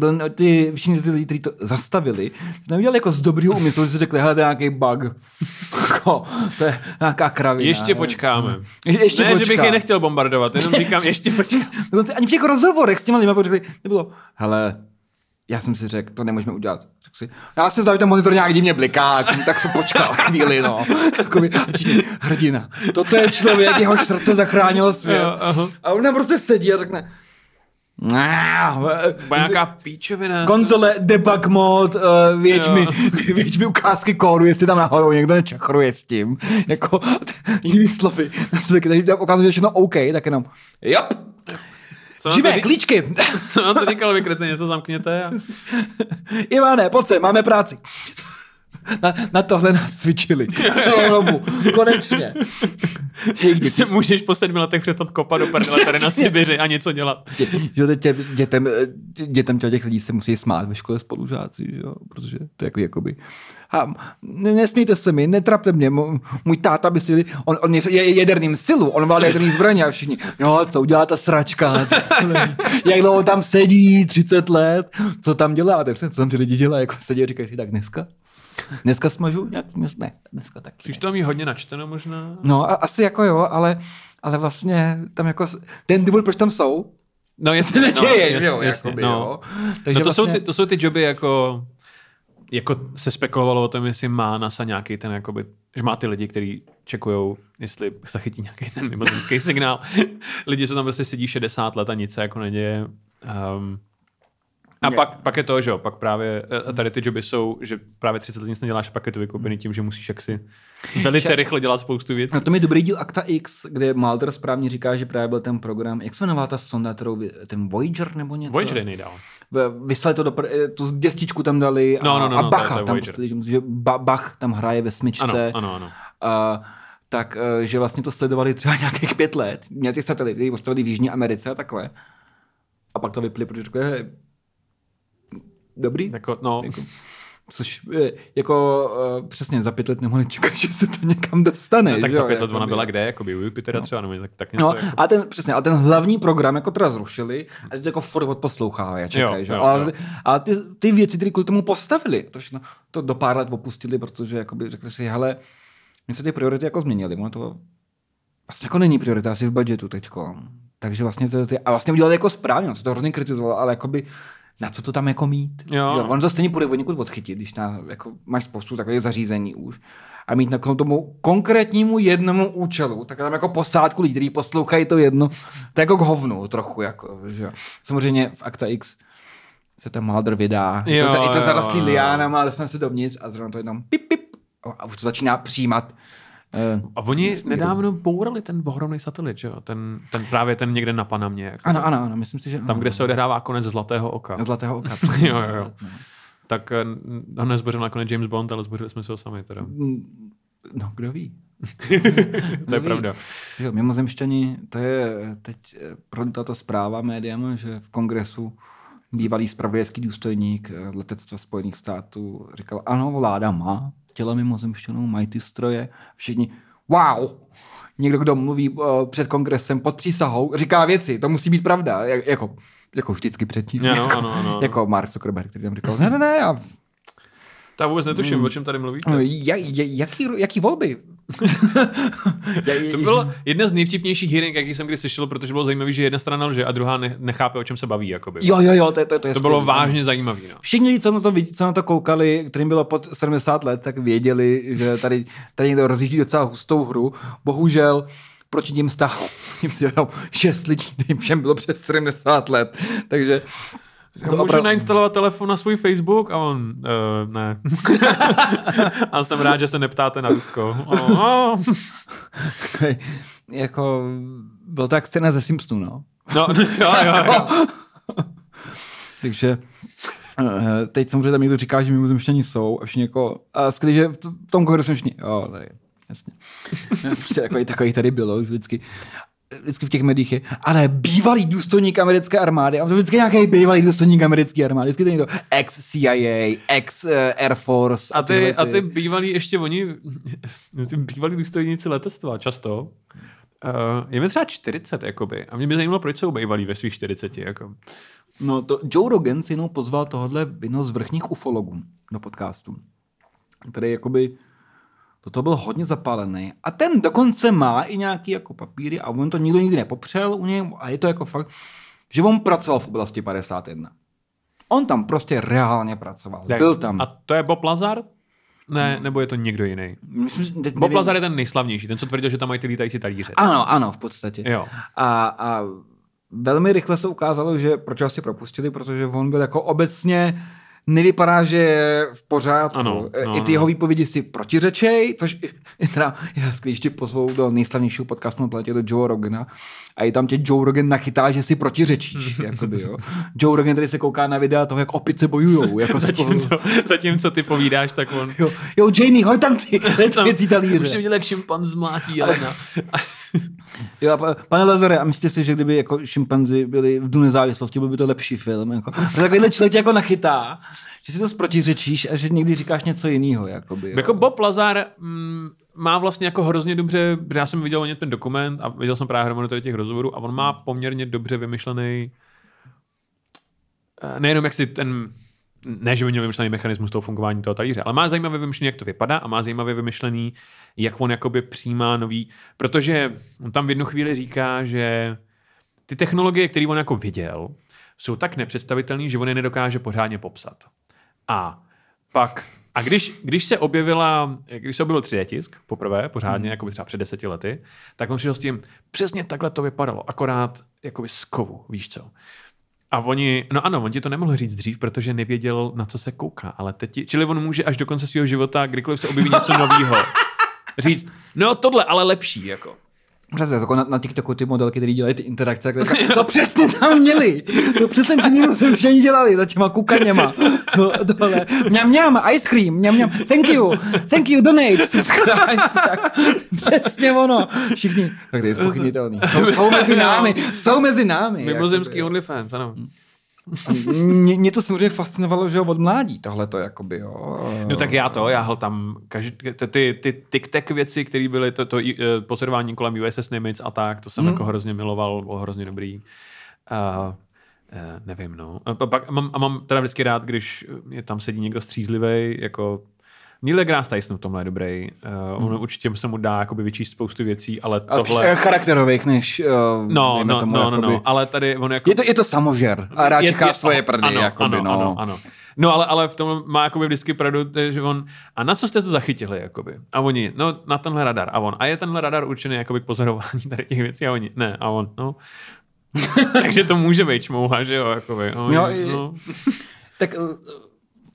No, ty, všichni ty lidi, kteří to zastavili, to neudělali jako z dobrého úmyslu, že si řekli, hele, to je nějaký bug. [LAUGHS] Jako, to je nějaká kravina. Ještě počkáme. Je, ještě ne, že bych počká. je nechtěl bombardovat, jenom říkám, ještě počkáme. [LAUGHS] Dokonce ani v těch rozhovorech s těma lidmi řekli, nebylo, hele, já jsem si řekl, to nemůžeme udělat. Řekl si, já jsem že ten monitor nějak divně bliká, tak jsem počkal [LAUGHS] chvíli, no. Jakoby, všichni, hrdina. Toto je člověk, jehož srdce zachránilo svět. Jo. A on tam prostě sedí a řekne, Byla nějaká píčovina. konzole debug mod, uh, Jo. mi, [LAUGHS] věď mi ukázky kódu, jestli tam nahoru někdo nečachruje s tím. Jako, [LAUGHS] jinými slovy, na svět, když tam ukazuje, všechno OK, tak jenom, jop, Co živé řík- klíčky. Co to říkal, vykrete něco, zamkněte. A... [LAUGHS] Ivane, pojď sem, máme práci. [LAUGHS] Na, na tohle nás cvičili. Celou dobu. Konečně. Děti. Že můžeš po sedmi letech přetat kopa do prdele tady na Sibiři a něco dělat. Dě, že tě, dětem, eh, dětem těch lidí se musí smát ve škole spolužáci, že jo? protože to je jako, jakoby... A ne, nesmíte se mi, netrapte mě, můj táta by si, on, on je, jaderným silu, on má jaderný zbraně a všichni, jo, co udělá ta sračka, [LAUGHS] jak dlouho tam sedí, 30 let, co tam dělá, tak co tam ty lidi dělají, jako sedí a říkají si, tak dneska, dneska smažu nějaký, ne, dneska taky. Už to mít hodně načteno možná. No, a, asi jako jo, ale, ale vlastně tam jako, ten důvod, proč tam jsou, No jasně, neděje, no, že jo, jasně, jakoby, no. jo. Takže no to, jsou vlastně- ty, to jsou ty joby jako jako se spekulovalo o tom, jestli má NASA nějaký ten, jakoby, že má ty lidi, kteří čekují, jestli zachytí nějaký ten mimozemský signál. [LAUGHS] lidi, co tam prostě sedí 60 let a nic se jako neděje. Um, a Je- pak, pak je to, že jo, pak právě eh, tady ty joby jsou, že právě 30 let nic neděláš a pak je to vykoupený tím, že musíš jaksi velice rychle dělat spoustu věcí. No to mi dobrý díl Akta X, kde Mulder správně říká, že právě byl ten program, jak se jmenovala ta sonda, kterou, ten Voyager nebo něco? Voyager je nejdál. Vyslali to do, pr- eh, tu destičku tam dali a, No, no, no, a no, Bacha to je tam Voyager. pustili, že, že ba, Bach tam hraje ve smyčce. Ano, ano, ano. A, tak, eh, že vlastně to sledovali třeba [LAUGHS] nějakých pět let. Měli ty satelity, postavili v Jižní Americe a takhle. A pak to vypli, protože řekli, dobrý. Jako, no, Což eh, jako uh, přesně za pět let nemohli čekat, [LAUGHS] že se to někam dostane. no, tak za pět let ona jakoby. byla kde, jako by u Jupitera třeba, nebo tak, tak něco. No, jako... a ten, přesně, a ten hlavní program jako teda zrušili a teď jako furt odposlouchávají a čekají, Jo, že? jo, a, jo. a ty, ty věci, které kvůli tomu postavili, to, všechno, to do pár let opustili, protože jakoby řekli si, hele, my se ty priority jako změnili, ono to vlastně jako není priorita asi v budgetu teďko. Takže vlastně to, ty, a vlastně udělali jako správně, on se to hrozně kritizoval, ale jakoby na co to tam jako mít? Jo. Že on to stejně půjde od někud odchytit, když na, jako máš spoustu takových zařízení už a mít na tomu konkrétnímu jednomu účelu, tak tam jako posádku lidí, kteří poslouchají to jedno, to je jako k hovnu trochu, jako, že jo. Samozřejmě v Akta X se ten Mulder vydá, je to, Jo, za- je to jo, zarastlý jo. liánama, dostane se dovnitř a zrovna to jenom pip, pip a už to začíná přijímat. Eh, A oni nedávno bourali ten ohromný satelit, že jo? Ten, ten, právě ten někde na Panamě. Jako. Ano, ano, ano, myslím si, že Tam, kde se odehrává konec Zlatého oka. Zlatého oka. [LAUGHS] jo, jo, jo. Tak eh, ho nezbořil nakonec James Bond, ale zbořili jsme se ho sami teda. No, kdo ví. [LAUGHS] To je pravda. Jo, mimozemšťani, to je teď eh, prolítala ta zpráva médiama, že v kongresu bývalý spravodajský důstojník letectva Spojených států říkal, ano, vláda má těla mimozemšťanů, mají ty stroje, všichni, wow, někdo, kdo mluví uh, před kongresem pod přísahou, říká věci, to musí být pravda, jak, jako, jako vždycky předtím. Ano, jako, ano, ano. jako Mark Zuckerberg, který tam říkal, ne, ne, ne, já, Já vůbec netuším, o čem tady mluvíte. jak, jaký, jaký volby? [LAUGHS] To bylo jedna z nejvtipnějších hearing, jaký jsem kdy slyšel, protože bylo zajímavé, že jedna strana lže a druhá ne, nechápe, o čem se baví. Jakoby. Jo, jo, jo, to, to, to, je to bylo vážně zajímavé. No. Všichni lidi, co na, to, co na to koukali, kterým bylo pod 70 let, tak věděli, že tady, tady někdo rozjíždí docela hustou hru. Bohužel proti ním stálo tím si 6 [LAUGHS] lidí, kterým všem bylo přes 70 let. Takže To můžu opravdu- nainstalovat telefon na svůj Facebook a on, uh, ne. [LAUGHS] a jsem rád, že se neptáte na Rusko. Oh, [LAUGHS] jako, byl tak scéna ze Simpsonu, no. no, [LAUGHS] jo, jo, jo. Takže eh, teď samozřejmě tam někdo říká, že mimozemšťani jsou a všichni jako, a skvělý, že v tom kongresu všichni, jo, tady, jasně. prostě takový, takový tady bylo už vždycky. Vždycky v těch médiích je, ale bývalý důstojník americké armády, a to vždycky nějaký bývalý důstojník americké armády, vždycky to někdo ex-CIA, ex-Air Force. A ty, a ty bývalí ještě oni, [LAUGHS] ty bývalí důstojníci letectva často, uh, je mi třeba 40, jakoby. A mě by zajímalo, proč jsou bývalí ve svých 40, jako. No to Joe Rogan si jenom pozval tohle jednoho z vrchních ufologů do podcastu, který jakoby do toho byl hodně zapálený. A ten dokonce má i nějaký jako papíry a on to nikdo nikdy nepopřel u něj a je to jako fakt, že on pracoval v oblasti 51. On tam prostě reálně pracoval. Tak, Byl tam. A to je Bob Lazar? Ne, nebo je to někdo jiný? Myslím, že teď Bob Lazar je ten nejslavnější, ten, co tvrdil, že tam mají ty lítající talíře. Ano, ano, v podstatě. Jo. A, a velmi rychle se ukázalo, že proč ho asi propustili, protože on byl jako obecně nevypadá, že je v pořádku. Ano, no, I ty no. jeho výpovědi si protiřečej, což je teda, já když tě pozvou do nejslavnějšího podcastu na planetě, do Joe Rogana, a i tam tě Joe Rogan nachytá, že si protiřečíš. [LAUGHS] jakoby, jo. Joe Rogan tady se kouká na videa toho, jak opice bojujou. Jako [LAUGHS] spolu. Zatímco, zatímco ty povídáš, tak on... Jo, jo, Jamie, hoď tam ty, [LAUGHS] ty věcí talíře. Už jsem viděl, jak šimpan zmlátí Jelena. [LAUGHS] Jo, pane Lazare, a myslíte si, že kdyby jako šimpanzi byli v Dnu nezávislosti, byl by to lepší film? Jako? A takovýhle člověk jako nachytá, že si to protiřečíš a že někdy říkáš něco jiného. Jako Bob Lazar mm, má vlastně jako hrozně dobře, já jsem viděl o ten dokument a viděl jsem právě hromadu těch rozhovorů a on má poměrně dobře vymyšlený eh, nejenom jak si ten ne, že by měl vymyšlený mechanismus toho fungování toho talíře, ale má zajímavě vymyšlený, jak to vypadá a má zajímavě vymyšlený, jak on jakoby přijímá nový, protože on tam v jednu chvíli říká, že ty technologie, které on jako viděl, jsou tak nepředstavitelné, že on je nedokáže pořádně popsat. A pak, a když, když se objevila, když se objevil 3D tisk poprvé, pořádně, jako by třeba před deseti lety, tak on přišel s tím, přesně takhle to vypadalo, akorát jakoby z kovu, víš co. A oni, no ano, on ti to nemohl říct dřív, protože nevěděl, na co se kouká, ale teď, čili on může až do konce svého života, kdykoliv se objeví něco nového, [LAUGHS] říct, no tohle, ale lepší, jako. Přesně, jako na, na TikToku ty modelky, které dělají ty interakce, které, [LAUGHS] to přesně tam měli. To přesně tím jsme všichni dělali, za těma kukaněma. No, tohle. Mňam, mňam, ice cream, mňam, mňam, thank you, thank you, donate, subscribe. [LAUGHS] Tak, přesně ono. Všichni, tak to je spochybnitelný. Jsou, jsou mezi námi, jsou mezi námi. Mimozemský. OnlyFans, ano. Mě, mě to samozřejmě fascinovalo, že od mládí tohle to jakoby, jo. No tak já to, já tam každý, ty, ty, ty tic-tac věci, které byly, to, to eh, pozorování kolem USS Nimitz a tak, to jsem Hmm. jako hrozně miloval, bylo hrozně dobrý. Uh, uh, nevím, no. A, pak, a, mám, a mám teda vždycky rád, když je tam sedí někdo střízlivý, jako Neil deGrasse Tyson v tomhle je dobrý. Uh, on určitě se mu dá jakoby vyčíst spoustu věcí, ale Hmm. A tohle... eh, charakterových, než uh, No, no, tomu, no, no, jakoby- no, ale tady on jako... Je to, je to samožer a rád čeká svoje prdy, ano, jakoby, ano, no. ano, ano. No ale, ale v tom má jakoby vždycky pravdu, že on, a na co jste to zachytili, jakoby? A oni, no na tenhle radar. A on, a je tenhle radar určený jakoby k pozorování tady těch věcí? A oni, ne. A on, no. [LAUGHS] Takže to může být čmouha, že jo, jakoby. A oni, Jo, i- no. Tak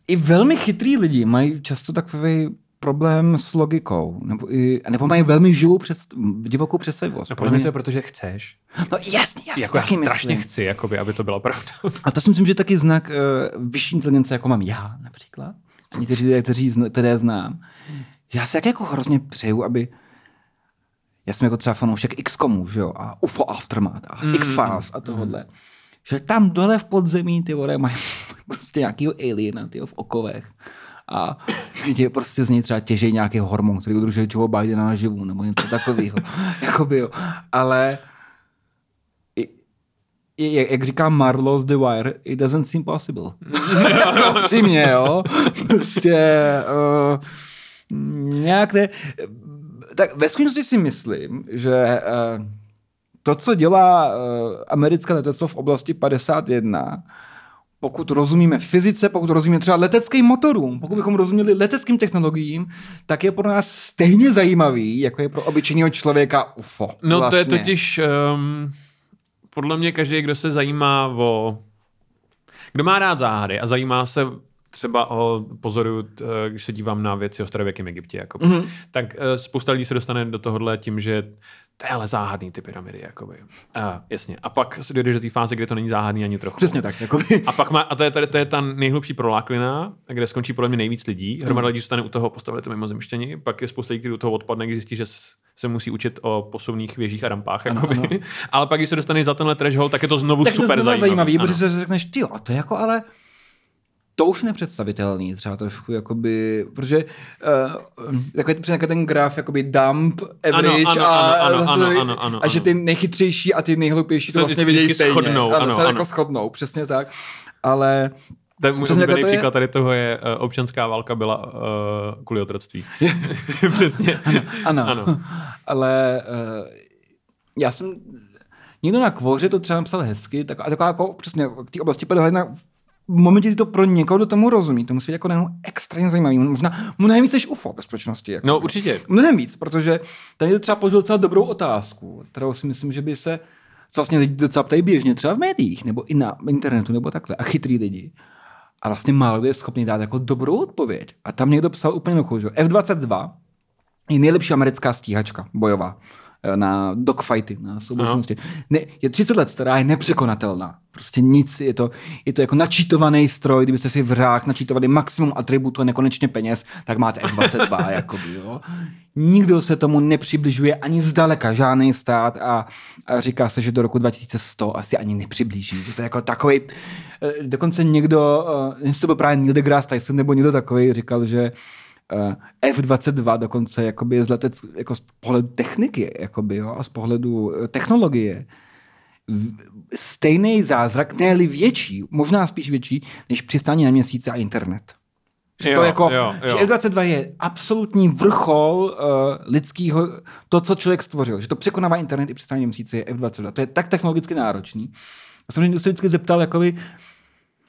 i velmi chytrý lidi mají často takový problém s logikou, nebo, i, nebo mají velmi živou předst, divokou představivost. No, podle mě to je proto, že chceš. no jasně, jasně, Jako já strašně myslím. chci, jakoby, aby to byla pravda. A to si myslím, že je taky znak uh, vyšší inteligence, jako mám já například, a někteří lidé, kteří, které znám, že já si jak jako hrozně přeju, aby já jsem jako třeba fanoušek XCOMu, že jo, a UFO Aftermath a Mm, X-Files a tohle. Že tam dole v podzemí ty vole mají [LAUGHS] prostě nějakýho aliena tyjo, v okovech. A je prostě z něj třeba těžej nějaký hormon, který udržuje Joe Bidena naživu, nebo něco takového. [LAUGHS] Jakoby jo. Ale jak říká Marlo z The Wire, it doesn't seem possible. [LAUGHS] Upřímně, jo. Prostě uh, nějak ne, tak ve skutečnosti si myslím, že eh, to, co dělá eh, americké letectvo v oblasti 51, pokud rozumíme fyzice, pokud rozumíme třeba leteckým motorům, pokud bychom rozuměli leteckým technologiím, tak je pro nás stejně zajímavý, jako je pro obyčejného člověka UFO. No vlastně. to je totiž, um, podle mě každý, kdo se zajímá o, kdo má rád záhady a zajímá se třeba o, pozoruju, eh, když se dívám na věci o starověkém Egyptě, jako, Mhm. mm-hmm. tak uh, spousta lidí se dostane do tohohle tím, že to je ale záhadný ty pyramidy, jakoby. Uh, jasně. A pak se dojdeš do té fáze, kde to není záhadný ani trochu. Přesně tak. Jakoby. A pak má, a to je, tady, to je ta nejhlubší proláklina, kde skončí podle mě nejvíc lidí. Mhm. Hromada lidí zůstane u toho, postavili to mimozemštění, pak je spousta lidí, kteří u toho odpadne, když zjistí, že se musí učit o posuvných věžích a rampách. Ano, Jakoby. ano. [LAUGHS] Ale pak, když se dostaneš za tenhle trash hole, tak je to znovu tak super to je zajímavý. zajímavý, protože se řekneš, ty a to je jako ale to už nepředstavitelný, třeba trošku, jakoby, protože uh, takový přesně jako ten graf, jakoby dump, average ano, a, ano, ano, zase- ano, ano, ano, a že ano. ty nejchytřejší a ty nejhloupější Se to vlastně vidějí stejně. shodnou, ano, se ano. jako shodnou, přesně tak. Ale je můj Přesně oblíbený jako to je- příklad tady toho je, uh, občanská válka byla uh, kvůli otroctví. [LAUGHS] Přesně. ano, ano. ale uh, já jsem někdo na kvoře to třeba napsal hezky, tak, a taková jako přesně k té oblasti pedagogika v momentě, kdy to pro někoho, kdo tomu rozumí, to musí být jako najednou extrémně zajímavý. Možná mnohem víc než UFO ve společnosti. Jako. No určitě. Mnohem víc, protože ten někdo třeba položil docela dobrou otázku, kterou si myslím, že by se vlastně lidi docela ptají běžně, třeba v médiích, nebo i na internetu, nebo takhle, a chytrý lidi. A vlastně málo kdo je schopný dát jako dobrou odpověď. A tam někdo psal úplně jednoduchou, že F-22 je nejlepší americká stíhačka bojová na dogfighty, na soubočnosti. Ne, je 30 let stará, je nepřekonatelná. Prostě nic, je to, je to jako načítovaný stroj, kdybyste si v hrách načítovali maximum atributů a nekonečně peněz, tak máte F-22, [LAUGHS] jakoby, jo. Nikdo se tomu nepřibližuje ani zdaleka, žádný stát a, a říká se, že do roku 2100 asi ani nepřiblíží. Že to je jako takový, dokonce někdo, eh, jestli to byl právě Neil deGrasse Tyson nebo někdo takový, říkal, že eh, F-22 dokonce jakoby je z letec, jako z pohledu techniky jakoby, jo, a z pohledu eh, technologie stejný zázrak, ne větší, možná spíš větší, než přistání na měsíce a internet. Že Jo, to jako, jo, jo. že F-22 je absolutní vrchol uh, lidského, to, co člověk stvořil. Že to překonává internet i přistání na měsíce je F-22. To je tak technologicky náročný. A samozřejmě se vždycky zeptal, jakoby,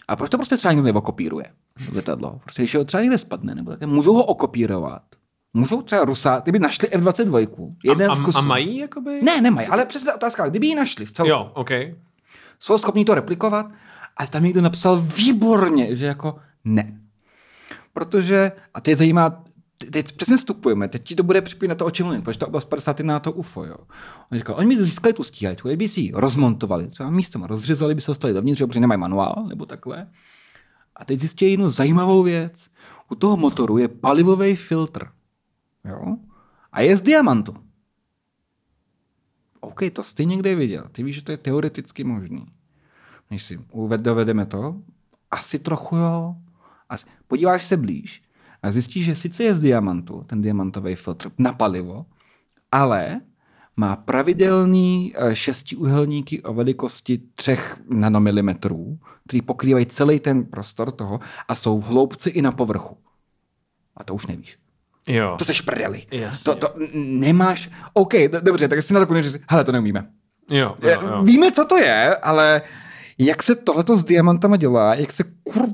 a proč to prostě třeba někdo okopíruje, to letadlo? Prostě když ho třeba někde spadne, nebo také, můžou ho okopírovat. Můžou třeba Rusá, kdyby našli F-22, jeden a, v a, kusu. a mají jakoby? Ne, nemají, ale přesně otázka, kdyby ji našli v celku, Jo, OK. jsou schopni to replikovat, ale tam někdo napsal výborně, že jako ne. Protože, a teď zajímá, teď přesně vstupujeme, teď ti to bude připomínat to, o čem mluvím, protože ta oblast 50 na to UFO, jo. On říkal, oni by získali tu stíhačku, kdyby si ji rozmontovali, třeba místem rozřezali, by se dostali dovnitř, protože nemají manuál, nebo takhle. A teď zjistí jinou zajímavou věc. U toho motoru je palivový filtr. Jo? A je z diamantu. OK, to jsi někde viděl. Ty víš, že to je teoreticky možný. Než si dovedeme to, asi trochu jo. Asi. Podíváš se blíž a zjistíš, že sice je z diamantu, ten diamantový filtr na palivo, ale má pravidelný eh, šestiúhelníky o velikosti 3 nanomilimetrů, který pokrývají celý ten prostor toho a jsou v hloubci i na povrchu. A to už nevíš. Jo. To seš prdeli. Jasně. To, to nemáš... OK, do- dobře, tak si na to říct, hele, to neumíme. Jo, jo, jo. Víme, co to je, ale jak se tohleto s diamantama dělá, jak se kur...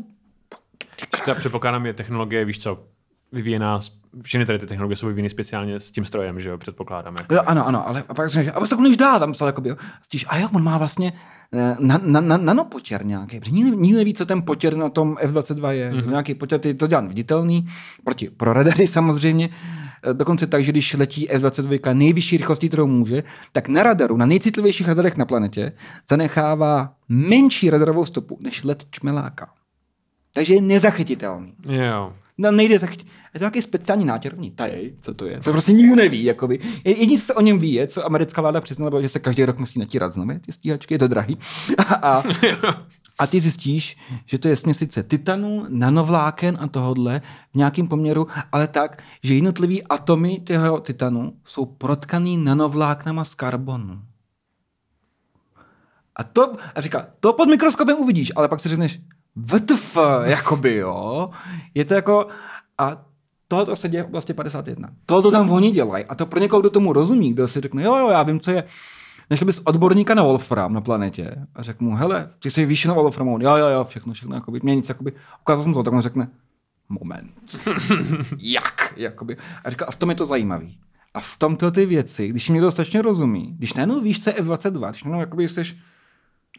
Ta předpokládám je technologie, víš co, vyvíjená, všechny tady ty technologie jsou vyvíjeny speciálně s tím strojem, že jo, předpokládám. Jako. Jo, ano, ano, ale a pak řekneš, a koneš dál, tam psal, jakoby, jo. Stíš, a jo, on má vlastně eh, na, na, na, nanopotěr nějaký, protože nikdo, nikdo neví, co ten potěr na tom F-22 je. Mm-hmm. Nějaký potěr, ty to dělá viditelný, proti, pro radary samozřejmě, Eh, dokonce tak, že když letí F-22 nejvyšší rychlostí, kterou může, tak na radaru, na nejcitlivějších radarech na planetě, zanechává menší radarovou stopu než let čmeláka. Takže je nezachytitelný. Jo. No nejde zachytit. Je to nějaký speciální nátěrovní tajej, co to je. To prostě nikdo neví, jakoby. Jediné, co se o něm ví, je, co americká vláda přiznala, bylo, že se každý rok musí natírat znovu ty stíhačky, je to drahý. A, a, a ty zjistíš, že to je směsice titanu, nanovláken a tohodle v nějakém poměru, ale tak, že jednotlivý atomy toho titanu jsou protkaný nanovláknama z karbonu. A to, a říká, to pod mikroskopem uvidíš, ale pak si řekneš, WTF, jakoby, jo. Je to jako, a tohle se děje v oblasti 51. Tohle to tam oni dělají. A to pro někoho, kdo tomu rozumí, kdo si řekne, jo, jo, já vím, co je. Nešel bys odborníka na Wolfram na planetě a řekl mu, hele, ty jsi víš na Wolframu, jo, jo, jo, všechno, všechno, jakoby, mě nic, jakoby, ukázal jsem to, tak on řekne, moment, [LAUGHS] jak, jakoby. A říkal, a v tom je to zajímavý. A v tomto ty věci, když někdo dostatečně rozumí, když najednou víš, co je F-22, když najednou jakoby jsi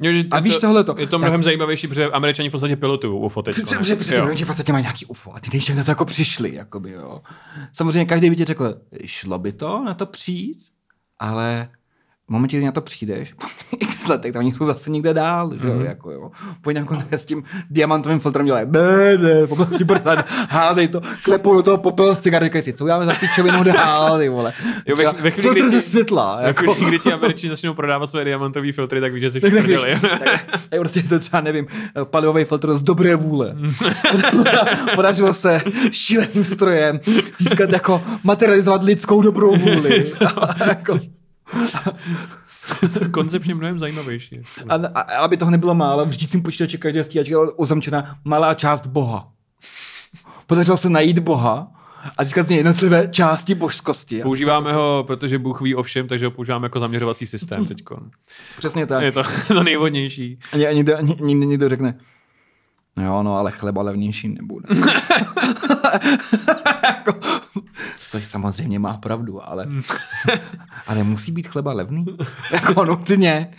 Jo, že A víš to, tohleto? Je to mnohem zajímavější, protože američani v podstatě pilotují UFO teď. Přesně, že přesně, oni v podstatě mají nějaký UFO a ty nejsi na to jako přišli, jakoby, jo. Samozřejmě každý by ti řekl, šlo by to na to přijít, ale momentě, kdy na to přijdeš, po [LAUGHS] x letech, tam oni jsou zase někde dál, že jo, Mhm. jako jo. Nám s tím diamantovým filtrem dělají, ne, ne, po prostě pořád házej to, klepou do toho popel z říkají si, co uděláme za pičovinu dál, ty vole. Jo, ve- ve chvíli, filtr ze světla, Jako, jako. kdy ti američani začnou prodávat své diamantové filtry, tak víš, že tak, víš, prdeli. tak, prostě je to třeba, nevím, palivový filtr z dobré vůle. [LAUGHS] Podařilo se šíleným strojem získat jako materializovat lidskou dobrou vůli. [LAUGHS] Jako, [LAUGHS] Koncepčně mnohem zajímavější. a, a, aby toho nebylo málo, v řídícím počítači každé stíhačky je označena malá část Boha. Podařilo se najít Boha a získat z něj jednotlivé části božskosti. Používáme ho, protože Bůh ví o všem, takže ho používáme jako zaměřovací systém teď. Přesně tak. Je to [LAUGHS] to nejvodnější. A, a někdo, ně- někdo, někdo řekne, no jo, no ale chleba levnější nebude. [LAUGHS] [LAUGHS] jako, to samozřejmě má pravdu, ale, [LAUGHS] ale musí být chleba levný? jako nutně.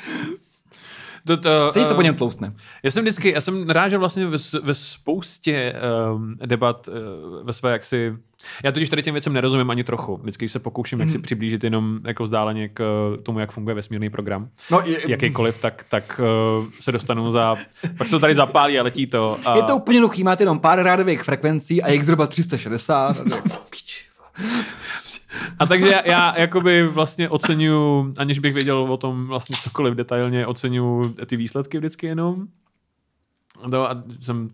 To, to, Celý se eh, po něm tloustne. Já jsem vždycky, já jsem narážel vlastně ve, ve spoustě um, debat uh, ve své jaksi, já totiž tady těm věcem nerozumím ani trochu. Vždycky se pokouším jak si Mhm. přiblížit jenom jako vzdáleně k uh, tomu, jak funguje vesmírný program. No, je, Jakýkoliv, tak, tak uh, se dostanu za, pak se to tady zapálí a letí to. A, je to úplně jednoduchý, máte jenom pár rádových frekvencí a jich zhruba 360. A je- takže já, já jakoby vlastně oceňuju, aniž bych věděl o tom vlastně cokoliv detailně, oceňuju ty výsledky vždycky jenom. No a, jsem,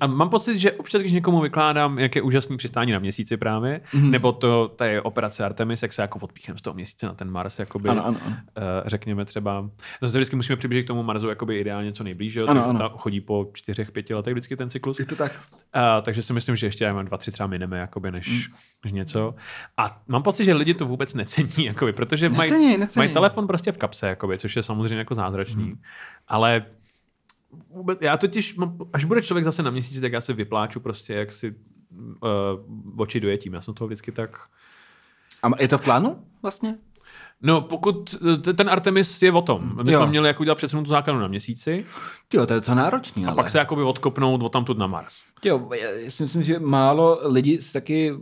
a mám pocit, že občas, když někomu vykládám, jak je úžasný přistání na měsíci právě, Mhm. mm. nebo to, ta je operace Artemis, jak se jako odpíchneme z toho měsíce na ten Mars, jakoby, Ano, ano, eh, řekněme třeba, zase vždycky musíme přiblížit k tomu Marsu jakoby ideálně co nejblíž, jo? Ano, ano. ta chodí po čtyřech, pěti letech vždycky ten cyklus. Je to tak. A, takže si myslím, že ještě mám dva, tři třeba mineme, jakoby, než, Mm. než něco. A mám pocit, že lidi to vůbec necení, jakoby, protože mají, Necení, necení. mají telefon prostě v kapse, jakoby, což je samozřejmě jako zázračný. Mm. Ale vůbec, já totiž, mám- až bude člověk zase na měsíc, tak já se vypláču prostě, jak si uh, oči dojetím. Já jsem toho vždycky tak... A je to v plánu vlastně? No, pokud t- ten Artemis je o tom. My Jo. jsme měli jako udělat předsunutou základnu na měsíci Jo, to je co náročný. a ale. pak se jakoby odkopnout od tamtud na Mars. Jo, já si myslím, že málo lidí si taky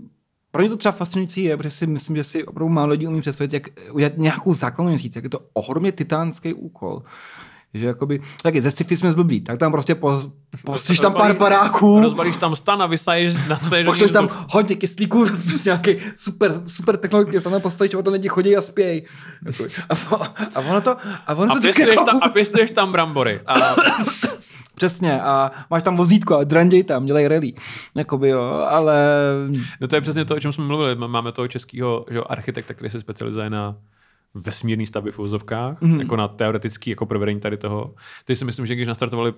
pro ně to třeba fascinující je, protože si myslím, že si opravdu málo lidí umí představit, jak udělat nějakou základnou měsíc, jak je to ohromně titánský úkol. Že jakoby, taky ze sci-fi jsme zblblí, tak tam prostě [LAUGHS] poslíš tam pár paráků, Rozbalíš tam stan a vysaješ, [LAUGHS] pošleš tam hodně kyslíků, prostě [LAUGHS] nějaký super, super technologie, samé postavíš, a to lidi chodí a spějí. A, a, ono to, a ono A to pěstuješ, tam, a pěstuješ tam brambory. A, [COUGHS] Přesně, a máš tam vozítko a dranděj tam, dělej rally. Jakoby jo, ale no to je přesně to, o čem jsme mluvili. Máme toho českého architekta, který se specializuje na vesmírný stavby v úzovkách, Mhm. mm. jako na teoretický jako provedení tady toho. Teď si myslím, že když nastartovali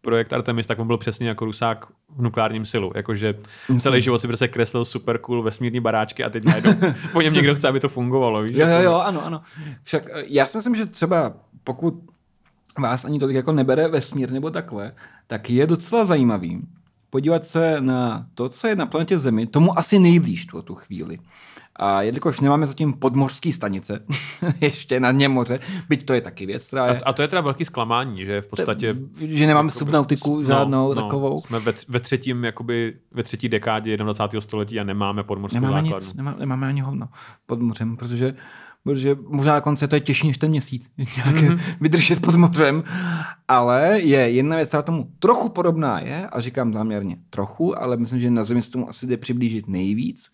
projekt Artemis, tak on byl přesně jako Rusák v nukleárním silu. Jakože celý život si prostě kreslil super cool vesmírný baráčky a teď najednou [LAUGHS] po něm někdo chce, aby to fungovalo. Víš? Jo, jo, Jako- jo, ano, ano. Však eh, já si myslím, že třeba pokud vás ani tolik jako nebere vesmír nebo takhle, tak je docela zajímavý podívat se na to, co je na planetě Zemi, tomu asi nejblíž tu, tu chvíli. A jelikož nemáme zatím podmořský stanice, [LAUGHS] ještě na dně moře, byť to je taky věc, která je, A, to je teda velký zklamání, že v podstatě že nemáme jakoby- subnautiku žádnou takovou. Jsme ve, ve, třetím, jakoby, ve třetí dekádě 21. století a nemáme podmořskou Nemáme základnu. nic, nemá, nemáme ani hovno pod mořem, protože, protože možná na konci to je těžší než ten měsíc, [LAUGHS] nějaké Mhm. mm-hmm. vydržet pod mořem, ale je jedna věc, která tomu trochu podobná je, a říkám záměrně trochu, ale myslím, že na Zemi se tomu asi jde přiblížit nejvíc,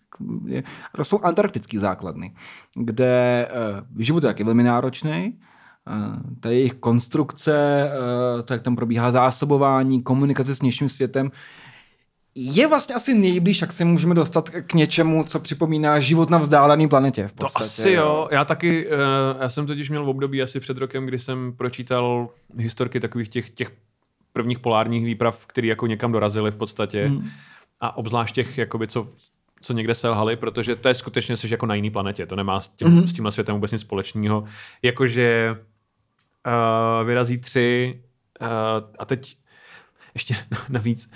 jsou antarktické základny, kde uh, život je taky velmi náročný, Uh, ta jejich konstrukce, uh, to, jak tam probíhá zásobování, komunikace s vnějším světem, je vlastně asi nejblíž, jak se můžeme dostat k něčemu, co připomíná život na vzdálené planetě. V To podstatě, asi jo. Já taky, uh, já jsem totiž měl v období asi před rokem, kdy jsem pročítal historky takových těch, těch prvních polárních výprav, které jako někam dorazily v podstatě. Hmm. A obzvlášť těch, jakoby, co co někde selhali, protože to je skutečně jsi jako na jiný planetě, to nemá s, tím, mm-hmm. s tímhle světem vůbec nic společného. Jakože uh, vyrazí tři uh, a teď ještě [LAUGHS] navíc,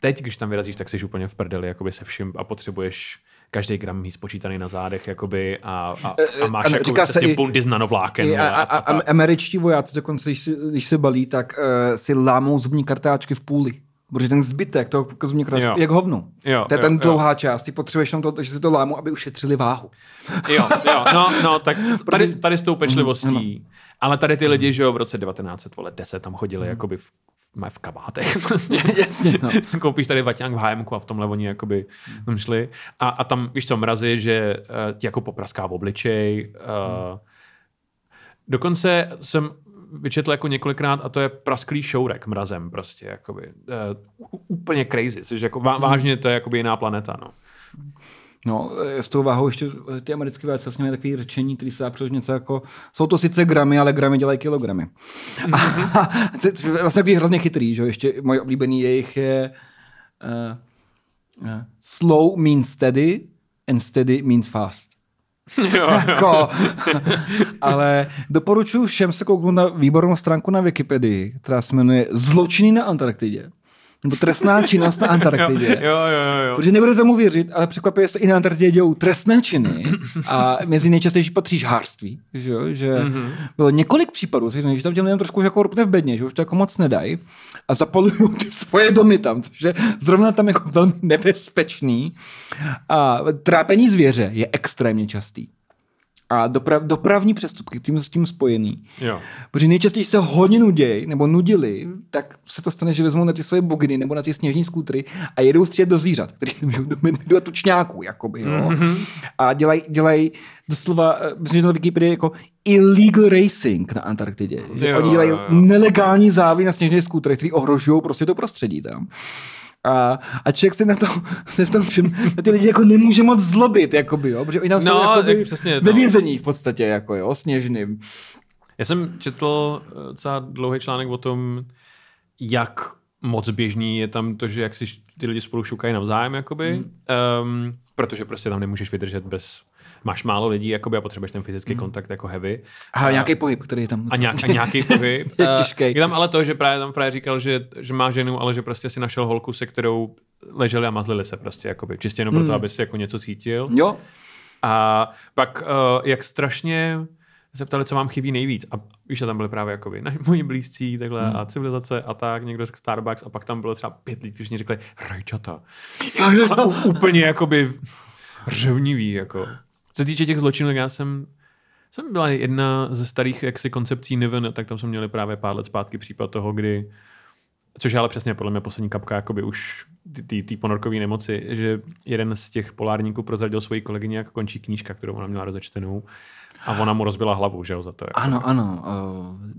teď, když tam vyrazíš, tak jsi úplně v prdeli jakoby se vším a potřebuješ každý gram mít spočítaný na zádech jakoby a, a, a máš Ano, jako říká se i- bundy z nanovláken. I, a, vole, a, a, a američtí vojáci dokonce, když si, když se balí, tak uh, si lámou zubní kartáčky v půli. Protože ten zbytek toho zubní kartáčky Jo. je jak hovno. Jo, to je jo, ten jo. dlouhá část. Ty potřebuješ jenom to, že si to lámou, aby ušetřili váhu. Jo, jo, no, no, tak [LAUGHS] tady, tady s tou pečlivostí, ale tady ty lidi, že jo, v roce 1910 tam chodili jakoby v, v, v kabátech. Vlastně. [LAUGHS] [LAUGHS] Jasně, no. [LAUGHS] Koupíš tady vaťák v HM a v tomhle oni jakoby tam šli. A, a tam, víš co, mrazy, že uh, ti jako popraská v obličej. Uh, dokonce jsem vyčetl jako několikrát a to je prasklý šourek mrazem prostě, jakoby. Uh, úplně crazy, což jako vá, vážně to je jakoby jiná planeta, no. No, eh, s tou váhou ještě eh, ty americké vojáci vlastně mají takový řečení, který se dá přeložit něco jako, jsou to sice gramy, ale gramy dělají kilogramy. A, [LAUGHS] to je vlastně takový hrozně chytrý, že jo, ještě můj oblíbený jejich je uh, uh, slow means steady and steady means fast. jo, [LAUGHS] jako, [LAUGHS] ale doporučuji všem se kouknout na výbornou stránku na Wikipedii, která se jmenuje Zločiny na Antarktidě. Nebo trestná činnost na Antarktidě. jo, jo, jo, jo. Protože nebudete tomu věřit, ale překvapivě se i na Antarktidě dějou trestné činy a mezi nejčastější patří žhářství, že, jo? že mm-hmm. bylo několik případů, že tam těm lidem trošku už jako rupne v bedně, že už to jako moc nedají a zapalují ty svoje domy tam, což je zrovna tam jako velmi nebezpečný a trápení zvěře je extrémně častý. A doprav, dopravní přestupky tím s tím spojený. jo. Protože nejčastěji se hodně nuděj, nebo nudili, tak se to stane, že vezmou na ty svoje buginy nebo na ty sněžní skútry a jedou střílet do zvířat, který nemůžou do, do tučňáků, jakoby, jo. Mm-hmm. A dělají, dělají doslova, eh, myslím, že to na Wikipedii jako illegal racing na Antarktidě. Že Jo, oni dělají jo, jo. nelegální závy na sněžné skútry, které ohrožují prostě to prostředí tam. A, a člověk se na to, se [LAUGHS] v tom všem, na ty lidi jako nemůže moc zlobit, jakoby, jo, protože oni tam No, jsou jakoby jak přesně ve vězení v podstatě, jako jo, sněžným. Já jsem četl eh, docela dlouhý článek o tom, jak moc běžný je tam to, že jak si ty lidi spolu šukají navzájem, jakoby, mm. um, protože prostě tam nemůžeš vydržet bez, máš málo lidí, jakoby, a potřebuješ ten fyzický mm. kontakt jako heavy. A nějaký pohyb, který je tam. A, nějak, a nějaký pohyb. [LAUGHS] Je těžkej. Je tam ale to, že právě tam právě říkal, že, že má ženu, ale že prostě si našel holku, se kterou leželi a mazlili se prostě, jakoby, čistě jenom proto, aby si jako něco cítil. Jo, A pak, uh, jak strašně se ptali, co vám chybí nejvíc. A víš, že tam byly právě jakoby na, moji blízcí, takhle, Hmm. a civilizace a tak, někdo řekl Starbucks a pak tam bylo třeba pět lidí, kteří řekli rajčata. jo, jo. A úplně jakoby řevnivý, jako. Co se týče těch zločinů, tak já jsem jsem byla jedna ze starých jaksi koncepcí Niven, tak tam jsme měli právě pár let zpátky případ toho, kdy což je ale přesně podle mě poslední kapka jakoby už té ponorkové nemoci, že jeden z těch polárníků prozradil svoji kolegyni, jak končí knížka, kterou ona měla rozečtenou a ona mu rozbila hlavu, že jo, za to. Jako. Ano, ano.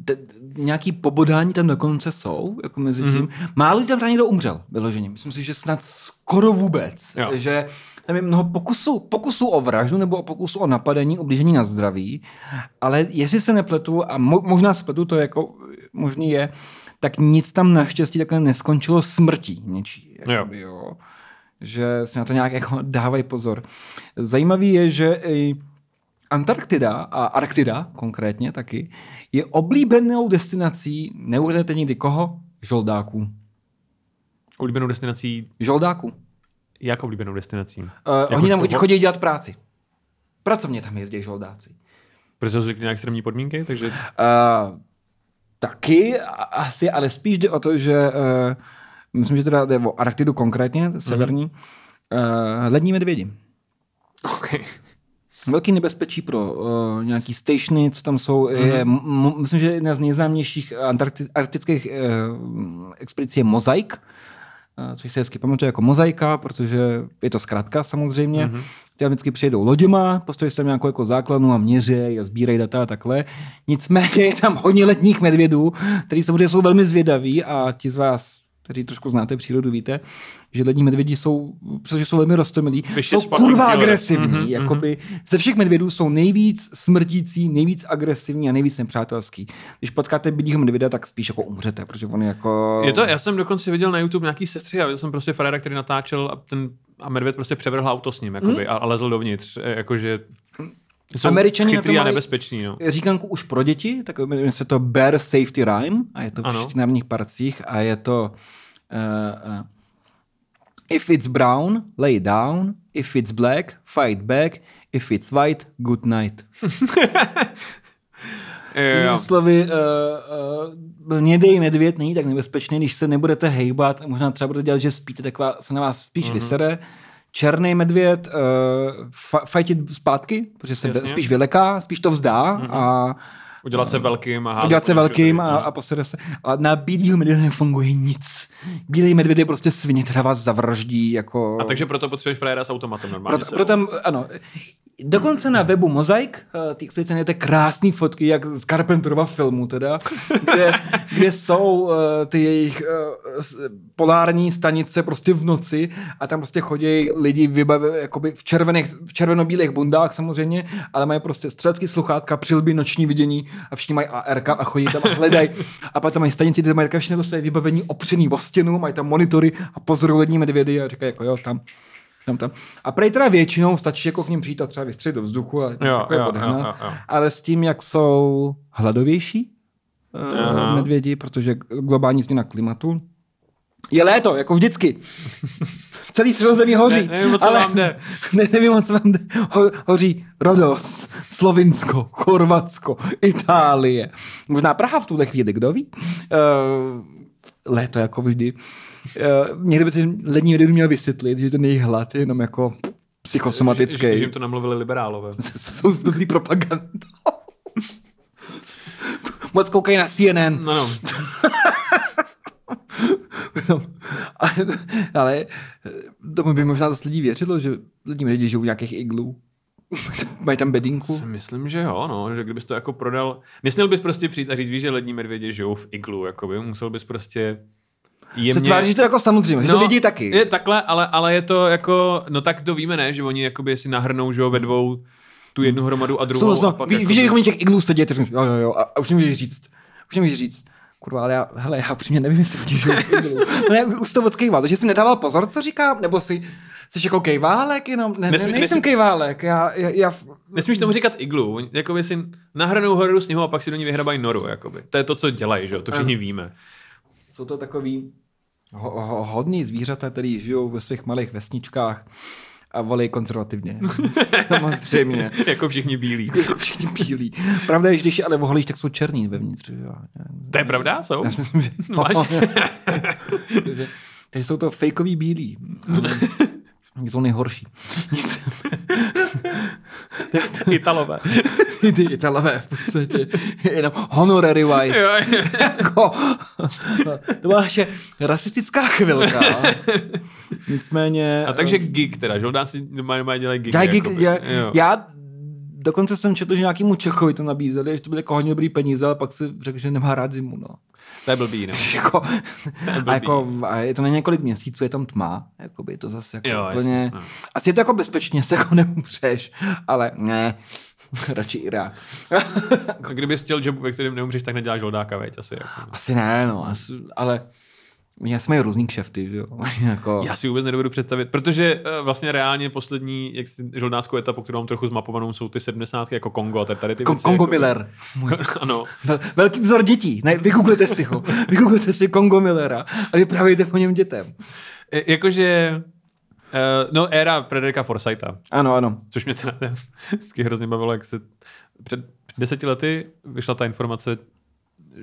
Uh, nějaký pobodání tam dokonce jsou, jako mezi tím. Mm-hmm. Málo lidí tam tam někdo umřel, vyloženě. Myslím si, že snad skoro vůbec. Jo. Že tam je mnoho pokusů, pokusů o vraždu nebo o pokusu o napadení, ublížení na zdraví, ale jestli se nepletu, a mo, možná se pletu, to je jako možný je, tak nic tam naštěstí takhle neskončilo smrtí něčí. Jakoby, jo. jo. Že si na to nějak jako dávají pozor. Zajímavý je, že i Antarktida a Arktida konkrétně taky je oblíbenou destinací, neuvěřete nikdy koho? Žoldáků. Oblíbenou destinací, Žoldáků. jak oblíbenou destinací? Uh, Jako oni tam toho- chodí dělat práci. Pracovně tam jezdí žoldáci. Protože jsou zvyklí na extrémní podmínky, takže Uh, taky asi, ale spíš jde o to, že uh, myslím, že teda jde o Arktidu konkrétně, severní, mm-hmm. uh, lední medvědi. OK. Velký nebezpečí pro uh, nějaký stationy, co tam jsou. Mm-hmm. Je, m- myslím, že jedna z nejznámějších antarkti- arktických uh, expedicí je Mozaik, uh, což se hezky pamatuje jako mozaika, protože je to zkrátka samozřejmě. Mm-hmm. Ty tam vždycky přijedou loděma, postaví tam nějakou jako základnu a měřejí a sbírají data a takhle. Nicméně je tam hodně letních medvědů, kteří samozřejmě jsou velmi zvědaví a ti z vás, kteří trošku znáte přírodu, víte, že lední medvědi jsou, protože jsou velmi rostomilí, jsou kurva agresivní. Mhm, Mm-hmm, jakoby ze všech medvědů jsou nejvíc smrtící, nejvíc agresivní a nejvíc nepřátelský. Když potkáte bílého medvěda, tak spíš jako umřete, protože on je jako... Je to, já jsem dokonce viděl na YouTube nějaký sestřih a viděl jsem prostě Freda, který natáčel a ten a medvěd prostě převrhl auto s ním jakoby, Hmm? a, a lezl dovnitř, e, jakože jsou Američani na to chytrý a mají- nebezpeční. No. říkanku už pro děti, tak jmenuje se to Bear Safety Rhyme a je to v Ano. všech národních parcích a je to uh, uh, If it's brown, lay down. If it's black, fight back. If it's white, good night. [LAUGHS] Jo, jo. Jinými slovy, uh, uh, hnědej medvěd není tak nebezpečný, když se nebudete hejbat a možná třeba budete dělat, že spíte, tak vás, se na vás spíš Mhm. mm-hmm. vysere. Černý medvěd uh, fa- fajtit zpátky, protože se Jasně. Jasně. spíš vyleká, spíš to vzdá mm-hmm. a Udělat se velkým a udělat se velkým a, a posede se. A na bílýho medvěda nefunguje nic. Bílý medvěd je prostě svině, která vás zavraždí. Jako... A takže proto potřebuješ frajera s automatem normálně. proto, proto ano, Dokonce na webu Mozaik, eh, ty expedice najdete krásné fotky, jak z Carpenterova filmu teda, kde, [LAUGHS] kde jsou eh, ty jejich eh, polární stanice prostě v noci a tam prostě chodí lidi vybavi, jakoby v, červených, v červenobílých bundách samozřejmě, ale mají prostě střelecký sluchátka, přilby, noční vidění a všichni mají ARK a chodí tam a hledají. A pak tam mají stanici, kde mají všechno to své vybavení opřený o stěnu, mají tam monitory a pozorují lední medvědy a říkají jako jo, tam tam, tam. A prej teda většinou stačí jako k ním přijít a třeba vystřelit do vzduchu a jako je jo, jo, jo, jo. Ale s tím, jak jsou hladovější eh, Aha. medvědi, protože globální změna klimatu, je léto, jako vždycky. [LAUGHS] Celý středozemí hoří. Ne, nevím, o co vám jde. [LAUGHS] Ne, nevím, o co vám jde. Ho, hoří Rodos, Slovinsko, Chorvatsko, Itálie. Možná Praha v tuhle chvíli, kdo ví? Uh, léto, jako vždy. Uh, někdy by ten lední medvěd měl vysvětlit, že ten jejich hlad je jenom jako psychosomatický. Že, že jim to namluvili liberálové. [LAUGHS] Jsou dobrý propaganda. [LAUGHS] Moc koukají na CNN. No, no. No, ale, ale tomu by možná dost lidí věřilo, že lidi medvědi žijou v nějakých iglů. [LAUGHS] Mají tam bedinku. Si myslím, že jo, no, že kdybys to jako prodal, nesměl bys prostě přijít a říct, víš, že lední medvědi žijou v iglu, jakoby, musel bys prostě jemně... Se tváří, že to jako samozřejmě, že to vidí taky. Je takhle, ale, ale je to jako, no tak to víme, ne, že oni jakoby si nahrnou, že jo, ve dvou tu jednu hromadu a druhou. Jsou, a ví, jako- víš, že jako těch iglů sedět, říkáš, jo, jo, jo, a, a už nemůžeš říct. Už nemůžeš říct. Kurva, ale já, hele, já upřímně nevím, jestli oni žijou. No já už to odkejval, takže jsi nedával pozor, co říkám, nebo si Jsi jako kejválek jenom? Ne, Nesmí- ne, nejsem nesmí- kejválek, já, já, já, Nesmíš tomu říkat iglu, oni jakoby si nahranou horu sněhu a pak si do ní vyhrabají noru, jakoby. To je to, co dělají, že jo, to všichni víme. Jsou to takový ho, ho, hodní zvířata, který žijou ve svých malých vesničkách a volí konzervativně. [LAUGHS] Samozřejmě. jako všichni bílí. Jako Všichni bílí. Pravda je, že když je ale voholíš, tak jsou černý vevnitř. Jo. To je pravda, jsou? Já si myslím, že... Máš? takže, takže jsou to fejkový bílí. [LAUGHS] Jsou nejhorší. Nic. Italové. [LAUGHS] Ty Italové v podstatě. Jenom honorary white. Jo, jo. [LAUGHS] jako, to byla naše rasistická chvilka. [LAUGHS] Nicméně... A takže gig teda, žoldáci doma doma dělají gig. já, gig, já, já dokonce jsem četl, že nějakému Čechovi to nabízeli, že to byly jako hodně dobrý peníze, ale pak si řekl, že nemá rád zimu. No. To je blbý, no. jako, blbý. a jako, a je to na několik měsíců, je tam tma, jakoby je to zase jako Jo, úplně, jasně, no. asi je to jako bezpečně, se jako neumřeš, ale ne, [LAUGHS] radši Irák. [LAUGHS] A kdyby chtěl job, ve kterém neumřeš, tak neděláš žoldáka, veď, asi. Jako. asi ne, no, asi, ale já jsme různý kšefty, že jo, [LAUGHS] jako, Já si vůbec nedovedu představit, protože eh, vlastně reálně poslední jak žoldáckou etapu, kterou mám trochu zmapovanou, jsou ty 70 jako Kongo a tady- tady ty Ko- věci. Kongo jako, Miller. ano. Vel- Velký vzor dětí. Ne, vygooglete si ho. Vygooglete si Kongo Millera a vyprávějte po něm dětem. E, jakože, uh, no éra Frederika Forsyta, Ano, ano. což mě teda [LAUGHS] vždycky hrozně bavilo, jak se před deseti lety vyšla ta informace,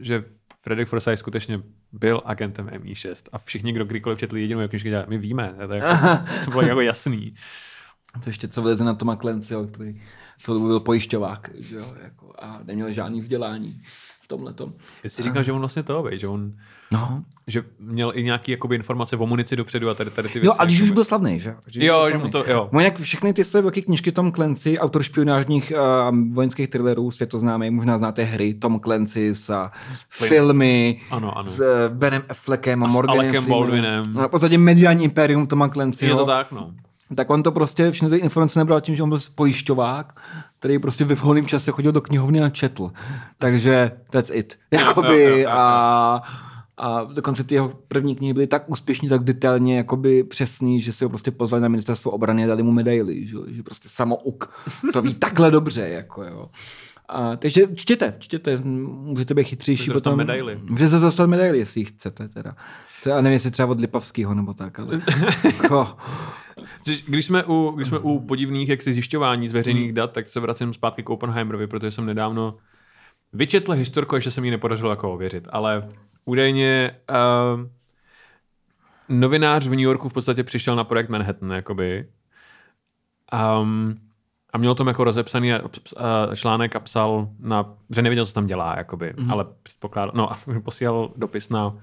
že Frederick Forsyth skutečně byl agentem MI6 a všichni, kdo kdykoliv četli jedinou jeho knižku, my víme, to, jako, [LAUGHS] to bylo jako jasný. To ještě co vleze na Toma Clancyho, který to byl pojišťovák že jo, jako, a neměl žádný vzdělání. v tomhle tom. Ty jsi říkal, že on vlastně to, že on No. že měl i nějaký jakoby, informace o munici dopředu a tady, tady ty věci. Jo, a když už jakoby. byl slavný, že? Když Jo, že mu to, jo. No jinak všechny ty své velké knižky Tom Clancy, autor špionážních uh, vojenských thrillerů, světoznámý, možná znáte hry Tom Clancy a Film. filmy Ano, ano. s uh, Benem Affleckem a, A s Morganem Freemanem. Baldwinem. No, v podstatě mediální impérium Toma Clancyho. Je to tak, no. tak on to prostě všechny ty informace nebral tím, že on byl pojišťovák, který prostě ve volném čase chodil do knihovny a četl. Takže that's it. Jakoby jo, jo, jo. a, a dokonce ty jeho první knihy byly tak úspěšní, tak detailně jakoby přesný, že si ho prostě pozvali na ministerstvo obrany a dali mu medaily, že, že prostě samouk to ví [LAUGHS] takhle dobře, jako jo. A, takže čtěte, čtěte, můžete být chytřejší. Můžete dostat potom- medaily. Můžete dostat medaily, jestli ji chcete teda. Třeba, nevím, jestli třeba od Lipavského nebo tak, ale... jako, [LAUGHS] Když jsme, u, když jsme u podivných jaksi zjišťování z veřejných dat, tak se vracím zpátky k Oppenheimerovi, protože jsem nedávno vyčetl historku, ještě se mi ji nepodařilo jako ověřit, ale údajně uh, novinář v New Yorku v podstatě přišel na projekt Manhattan, jakoby, um, a měl tom jako rozepsaný a, a článek a psal na, že nevěděl, co tam dělá, jakoby, mm. ale předpokládal, no a [LAUGHS] posílal dopis na,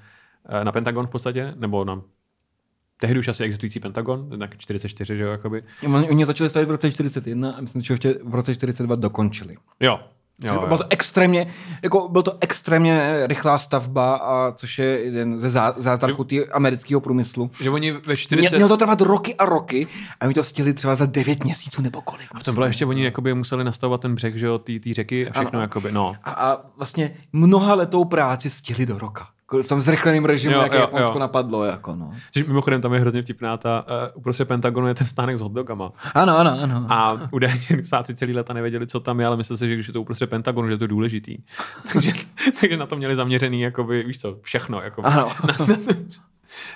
eh, na Pentagon v podstatě, nebo na tehdy už asi existující Pentagon, tak 44, že jo, jakoby. Oni, oni začali stavět v roce 41 a myslím, že ho ještě v roce 42 dokončili. Jo. Jo, Jo, jo. bylo to extrémně, jako byl to extrémně rychlá stavba, a což je jeden ze zá- zázraků amerického průmyslu. Že oni ve Mě, 40... mělo to trvat roky a roky a oni to stihli třeba za 9 měsíců nebo kolik. v tom bylo ještě, oni jakoby museli nastavovat ten břeh, že jo, té řeky a všechno, Ano. jakoby, no. a, a vlastně mnoha letou práci stihli do roka. Jako V tom zrychleném režimu, Jo, jak jo, Japonsko jo. napadlo. Jako no. Že mimochodem tam je hrozně vtipná ta, uh, uprostřed Pentagonu je ten stánek s hotdogama. Ano, ano, ano. A údajně sáci celý leta nevěděli, co tam je, ale mysleli si, že když je to uprostřed Pentagonu, že je to důležitý. [LAUGHS] takže, takže na to měli zaměřený, jakoby, víš co, všechno. Jakoby. Ano.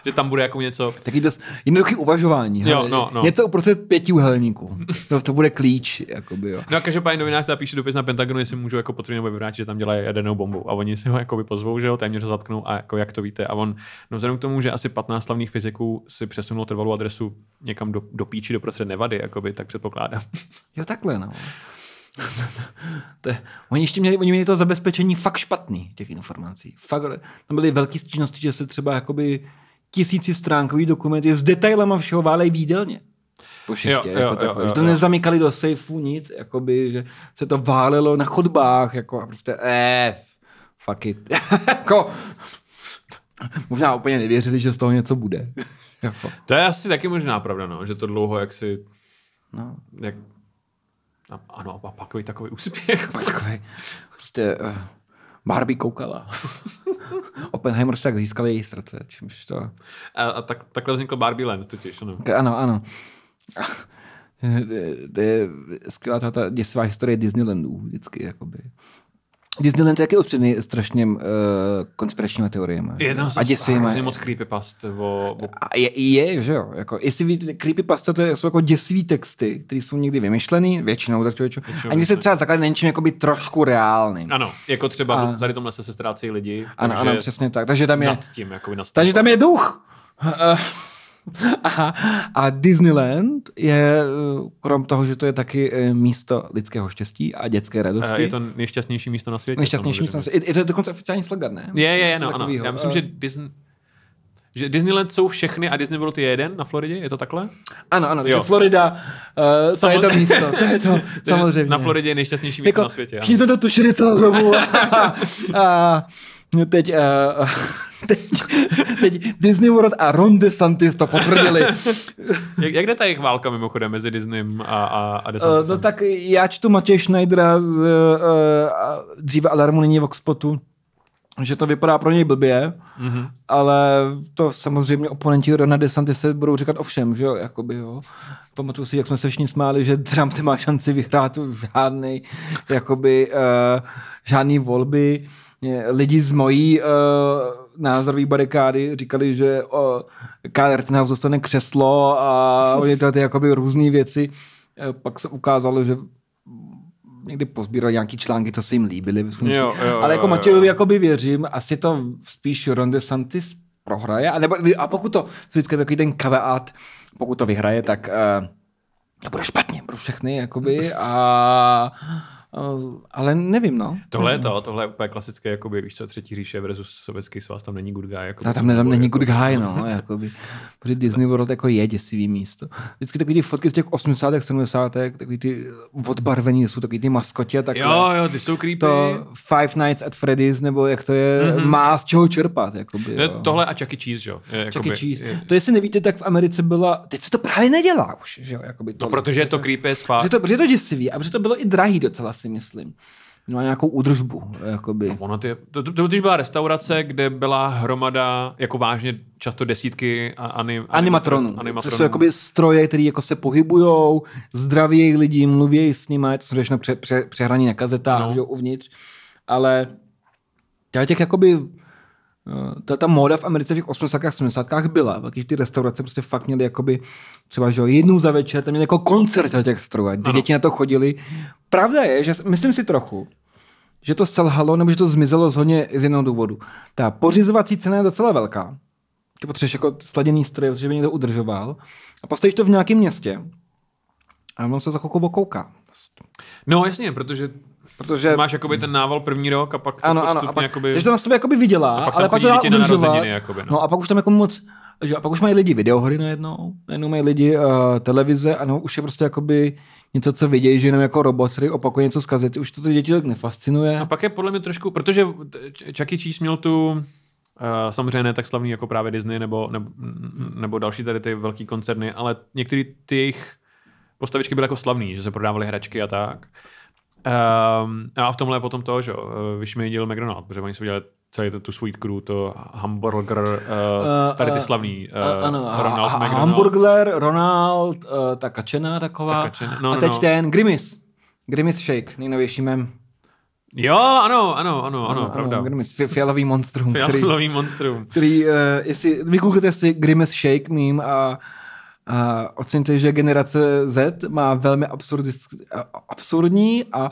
Že tam bude jako něco, Taky dost jednoduchý uvažování. Jo, hele. no, no. Něco uprostřed pěti uhelníků. [LAUGHS] To, to bude klíč. Jakoby, jo. No a každopádně novinář teda píše dopis na Pentagonu, jestli můžu jako potvrdit nebo vyvrátit, že tam dělají jadernou bombu. A oni si ho jako pozvou, že jo, téměř ho zatknou a jako jak to víte. A on, no vzhledem k tomu, že asi 15 slavných fyziků si přesunul trvalou adresu někam do, do píči, do prostřed Nevady, jakoby, tak předpokládám. Jo, takhle, no. [LAUGHS] to je, oni ještě měli, oni měli to zabezpečení fakt špatný, těch informací. Fakt, tam byly velké stížnosti, že se třeba jakoby tisíci stránkový dokumenty s detailama všeho válej výdelně. Po šichtě, Jo, jo, jako jo, takhle. jo, že to jo. nezamykali do sejfu nic, jakoby, že se to válelo na chodbách, jako a prostě, eh, fuck it. jako, možná úplně nevěřili, že z toho něco bude. jako, To je asi taky možná pravda, no, že to dlouho jak si, no. jak, a, ano, a pak takový úspěch. Pak takový, prostě uh, Barbie koukala. [LAUGHS] Oppenheimer si tak získal její srdce, čímž to... A, a tak, takhle vznikl Barbie Land totiž, ano. Ano, ano. To je skvělá ta, ta děsivá historie Disneylandů vždycky, jakoby. Disneyland je taky otřený strašně uh, konspiračníma teoriemi. Je tam a děsivýma. hrozně moc creepypast o, o A je, je, že jo. Jako, jestli víte, creepypasta to jsou jako děsivý texty, které jsou někdy vymyšlený, většinou tak člověče. A někdy se třeba zakládají na něčem jakoby trošku reálným. Ano, jako třeba A- tady tomhle se, ztrácejí lidi. Ano, ano, přesně tak. Takže tam je, Nad tím, jako takže tam je duch. [LAUGHS] [LAUGHS] Eh, Aha. A Disneyland je, eh, krom toho, že to je taky eh, místo lidského štěstí a dětské radosti, Je to nejšťastnější místo na světě. nejšťastnější místo. samozřejmě. Je, je to dokonce oficiální slogan, ne? Je, je, je, no, ano. Já myslím, Eh, že Disney... Že Disneyland jsou všechny a Disney World je jeden na Floridě, je to takhle? Ano, ano, takže. Florida, uh, to je to místo, to je to, [LAUGHS] samozřejmě. Na Floridě je nejšťastnější místo jako, na světě. Všichni jsme to tušili celou dobu. a teď, uh, [LAUGHS] teď, teď Disney World a Ron DeSantis to potvrdili. [LAUGHS] Jak, jak jde ta jejich válka mimochodem mezi Disneym a, a, a Uh, DeSantisem? no tak já čtu Matěj Schneidera z uh, uh, dříve Alarmu nyní Voxpotu, že to vypadá pro něj blbě, Mhm. ale to samozřejmě oponenti Rona DeSantise budou říkat ovšem, že jo, jakoby, jo. Pamatuju si, jak jsme se všichni smáli, že Trump nemá šanci vyhrát žádný, jakoby, uh, žádný volby. Lidi z mojí uh, názorové barikády říkali, že uh, Kyle Rittenhouse dostane křeslo a [LAUGHS] oni to ty jakoby různé věci. Eh, Pak se ukázalo, že někdy pozbírali nějaký články, to se jim líbily. Jo, jo, Ale jako jo, Matějovi jo. jakoby věřím, asi to spíš Ron DeSantis prohraje, a, nebo, a pokud to, vždycky takový ten kaveát, pokud to vyhraje, tak uh, to bude špatně pro všechny, jakoby, [LAUGHS] a Uh, ale nevím, no. Tohle je to, tohle je úplně klasické, jakoby, víš co, třetí říše versus sovětský svaz, tam není good guy. Jakoby, No, tam, tam není good guy, no, [LAUGHS] jakoby. Protože Disney World jako je děsivý místo. Vždycky takový ty fotky z těch 80. 70. takový ty odbarvení, jsou takový ty maskotě, tak Jo, jo, ty jsou creepy. to Five Nights at Freddy's, nebo jak to je, mm-hmm. má z čeho čerpat, jakoby, Je jo. Tohle a Chuck E. Cheese, že jo. Je, E. jakoby- Cheese. je- To jestli nevíte, tak v Americe byla, teď se to právě nedělá už, že jo, jakoby No, tohle. protože je to creepy as fuck. Protože to, protože je to děsivý a protože to bylo i drahý docela, si myslím. Má nějakou údržbu, jakoby. No, ono ty, to, to, to totiž byla restaurace, kde byla hromada, jako vážně často desítky anim, Animatronů. animatronů. To jsou jakoby stroje, které jako se pohybujou, zdraví lidi, mluví s nimi, to jsou všechno pře, pře, přehraní na kazetách No. uvnitř. Ale těch jakoby ta, ta móda v Americe v těch 80. a 70. byla. Taky ty restaurace prostě fakt měly jakoby třeba, že jo, jednou za večer, tam měli jako koncert těch strojů. Ty Ano. děti na to chodili. Pravda je, že myslím si trochu, že to selhalo, nebo že to zmizelo z hodně z jednoho důvodu. Ta pořizovací cena je docela velká. Ty potřebuješ jako sladěný stroje, protože by někdo udržoval. A postavíš to v nějakém městě a on se za chvilku okouká. No jasně, protože Protože máš jakoby ten nával první rok a pak to ano, ano, postupně a pak, jakoby... takže to na sobě jakoby vydělá, A pak ale pak to dá na udržovat. jakoby, no. no. a pak už tam jako moc, že, a pak už mají lidi videohry najednou, najednou mají lidi uh, televize a no, už je prostě jakoby něco, co vidějí, že jenom jako robot, který opakuje něco z kazety, už to ty děti tak nefascinuje. A pak je podle mě trošku, protože Chuck E. Cheese měl tu uh, samozřejmě ne tak slavný jako právě Disney nebo, nebo, nebo další tady ty velký koncerny, ale některé ty jejich postavičky byly jako slavný, že se prodávaly hračky a tak. Um, a v tomhle je potom to, že jo, eh, vyšměnil McDonald, protože oni si udělali celý to, tu Sweet Crew, to hamburger, uh, tady ty slavný uh, Uh, ano, Ronald ha- McDonald. Hamburgler, Ronald, uh, ta kačena taková. Ta kačena, no, a no, teď no. ten Grimis. Grimis Shake, nejnovější mem. Jo, ano, ano, ano, ano, pravda. Grimis, fi- fialový monstrum, který, Fialový monstrum. který uh, jestli vygooglete si Grimace Shake meme a, a oceňte, že generace Z má velmi absurdní a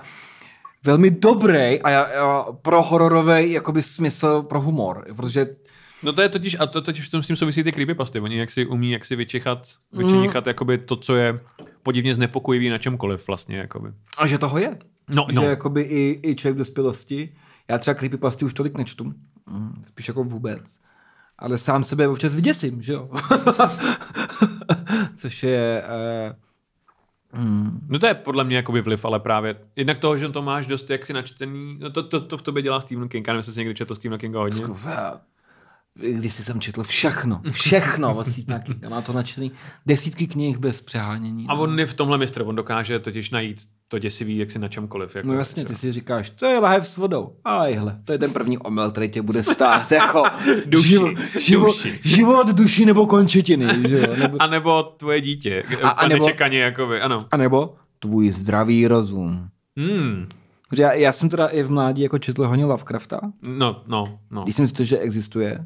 velmi dobrý a, a pro hororový jakoby smysl pro humor, protože No to je totiž, a to totiž v tom s tím souvisí ty creepypasty. Oni jak si umí jak si vyčichat, vyčinichat jakoby to, co je podivně znepokojivý na čemkoliv vlastně. Jakoby. a že toho je. No, že no. jakoby i, i člověk v dospělosti, já třeba creepypasty už tolik nečtu, mm, spíš jako vůbec, ale sám sebe občas vyděsím, že jo. [LAUGHS] Což je... Uh, mm, No to je podle mě jakoby vliv, ale právě jednak toho, že to máš dost jaksi načtený, no to, to, to v tobě dělá Stephen King. Já nevím, jestli jsi někdy četl Stephena Kinga hodně. skvěl. Když jsem četl všechno, všechno od Kinga. Má to načtený desítky knih bez přehánění. A on je v tomhle mistr, on dokáže totiž najít to děsivý jaksi na čemkoliv. Jako, No jasně, ty si říkáš, to je lahev s vodou. A hle, to je ten první omyl, který tě bude stát [LAUGHS] jako Duši, život, život, duši. život, duši nebo končetiny, že jo? Nebo, A nebo tvoje dítě, A- a, a a nebo- nečekaně, jakoby, ano. a nebo tvůj zdravý rozum. Hmm. Protože já, já jsem teda i v mládí jako četl hodně Lovecrafta, No, no, no. když jsem si to, že existuje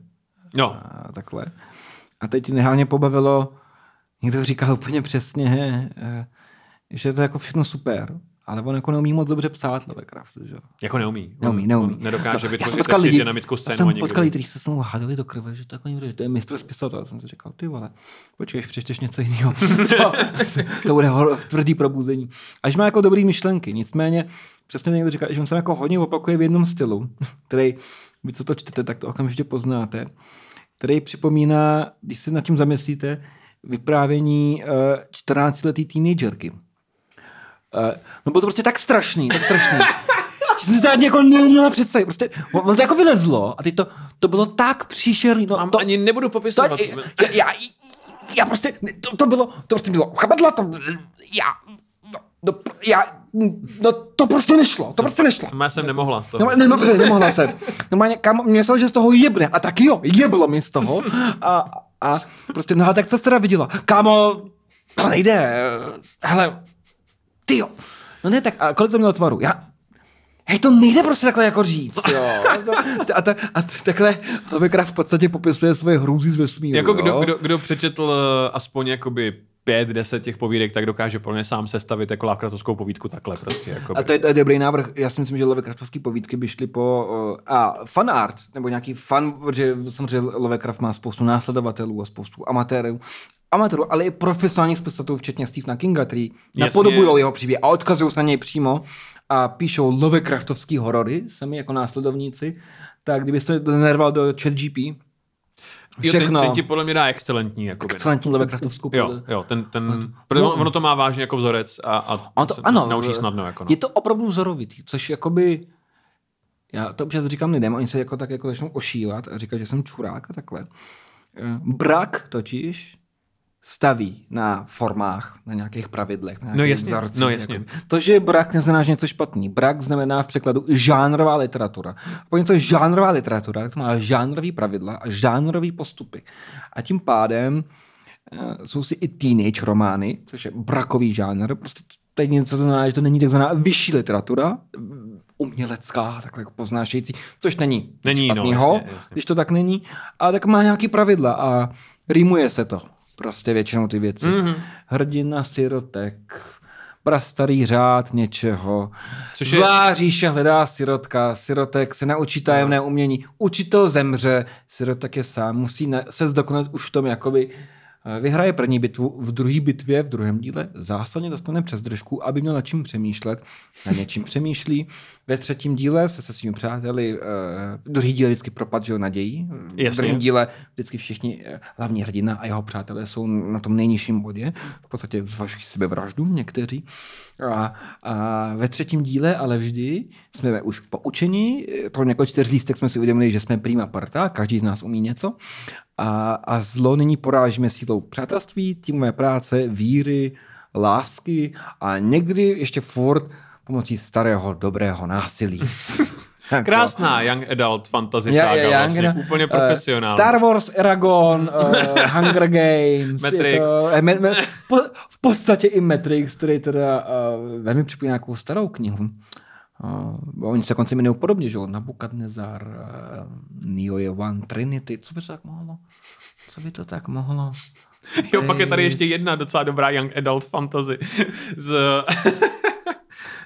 No, a takhle. A teď mě hlavně pobavilo, někdo říkal úplně přesně, eh, že to je jako všechno super, ale on jako neumí moc dobře psát Lovecraft, že jo. jako neumí. Neumí, On- neumí. On nedokáže No, já jsem vytvořit lidi, dynamickou já scénu. jsem ani potkal lidi, kteří se mnou hádali do krve, že to jako někdo, že to je mistr spisovatel. jsem si říkal, ty vole, počkej, přečteš něco jiného. [LAUGHS] Co? to bude hor- tvrdý probuzení. Až má jako dobrý myšlenky, nicméně přesně někdo říká, že on se jako hodně opakuje v jednom stylu, [LAUGHS] který, vy co to čtete, tak to okamžitě poznáte, který připomíná, když se nad tím zamyslíte, vyprávění uh, 14-letý teenagerky. Uh, no bylo to prostě tak strašný, tak strašný. [LAUGHS] že jsem si to jako neuměla představit. Prostě, ono to jako vylezlo a teď to, to bylo tak příšerný. No, Mám to, ani nebudu to, popisovat. já, já, já prostě, to, to bylo, to prostě bylo chabadla, to, já, no, no, já, no, to prostě nešlo, to prostě nešlo. Já jsem nemohla z toho. No, ne, dobře, nemohla jsem. No, má, kam, mě se, že z toho jebne. A tak jo, jeblo mi z toho. A, a prostě, no a tak co jsi teda viděla? Kámo, to nejde. Hele, ty jo. No ne, tak a kolik to mělo tvaru? Já, Hej, to nejde prostě takhle jako říct, jo. A, ta, a t- takhle Lovecraft v podstatě popisuje svoje hrůzy z vesmíru, Jako kdo, jo. kdo, kdo přečetl eh, aspoň jakoby pět, deset těch povídek, tak dokáže plně sám sestavit jako Lovecraftovskou povídku takhle prostě. Jakoby. A to je, to je dobrý návrh. Já si myslím, že Lovecraftovské povídky by šly po... Uh, a fan art, nebo nějaký fan, protože samozřejmě Lovecraft má spoustu následovatelů a spoustu amatérů. amatérů, ale i profesionálních spisovatelů, včetně Stephena Kinga, který napodobují jeho příběh a odkazují se na něj přímo a píšou Lovecraftovský horory, sami jako následovníci, tak kdyby se to nerval do ChatGP, všechno. Jo, ten, ten ti podle mě dá excelentní. Jakoby, excelentní Lovecraftovskou Jo, jo, ten, ten, no, ono to má vážně jako vzorec a, a to, ano, naučí snadno. Jako, no. Je to opravdu vzorovitý, což jakoby, já to občas říkám lidem, oni se jako tak jako začnou ošívat a říkat, že jsem čurák a takhle. Eh, brak totiž staví na formách, na nějakých pravidlech, na nějakých no jasně, vzorcích. No jasně. Jakoby. To, že brak neznamená, že něco špatný. Brak znamená v překladu žánrová literatura. Pokud něco žánrová literatura, tak to má žánrový pravidla a žánrový postupy. A tím pádem uh, jsou si i teenage romány, což je brakový žánr. Prostě to je něco, co znamená, že to není takzvaná vyšší literatura, umělecká, takhle jako poznášející, což není, není no, špatnýho, no, jasně, jasně. když to tak není, ale tak má nějaký pravidla a rýmuje se to prostě většinou ty věci. Mm-hmm. Hrdina sirotek, prastarý řád něčeho. Což je... Zlá říše hledá sirotka, sirotek se naučí tajemné umění, učitel zemře, sirotek je sám, musí se zdokonalit už v tom jakoby Vyhraje první bitvu, v druhé bitvě, v druhém díle zásadně dostane přes držku, aby měl na čím přemýšlet, na něčím přemýšlí. Ve třetím díle se se svými přáteli, uh, druhý díl vždycky propad, že nadějí. Jasně. V druhém díle vždycky všichni uh, hlavní hrdina a jeho přátelé jsou na tom nejnižším bodě. V podstatě zvažují sebevraždu někteří. A, a ve třetím díle, ale vždy jsme už poučeni, pro několik čtyř lístek jsme si uvědomili, že jsme prima parta, každý z nás umí něco. A, a zlo nyní porážíme sílou přátelství, týmové práce, víry, lásky a někdy ještě furt pomocí starého dobrého násilí. [LAUGHS] Krásná young adult fantasy saga, je, je, vlastně, young, úplně profesionální. Uh, Star Wars, Eragon, uh, [LAUGHS] Hunger Games. Matrix. To, eh, me, me, po, v podstatě i Matrix, který teda uh, velmi připomíná nějakou starou knihu. Uh, oni se konce jmenují podobně, že jo? Nabukadnezar, uh, Neo je One, Trinity, co by to tak mohlo? Co by to tak mohlo? Jo, pak je tady ještě jedna docela dobrá young adult fantasy [LAUGHS] z,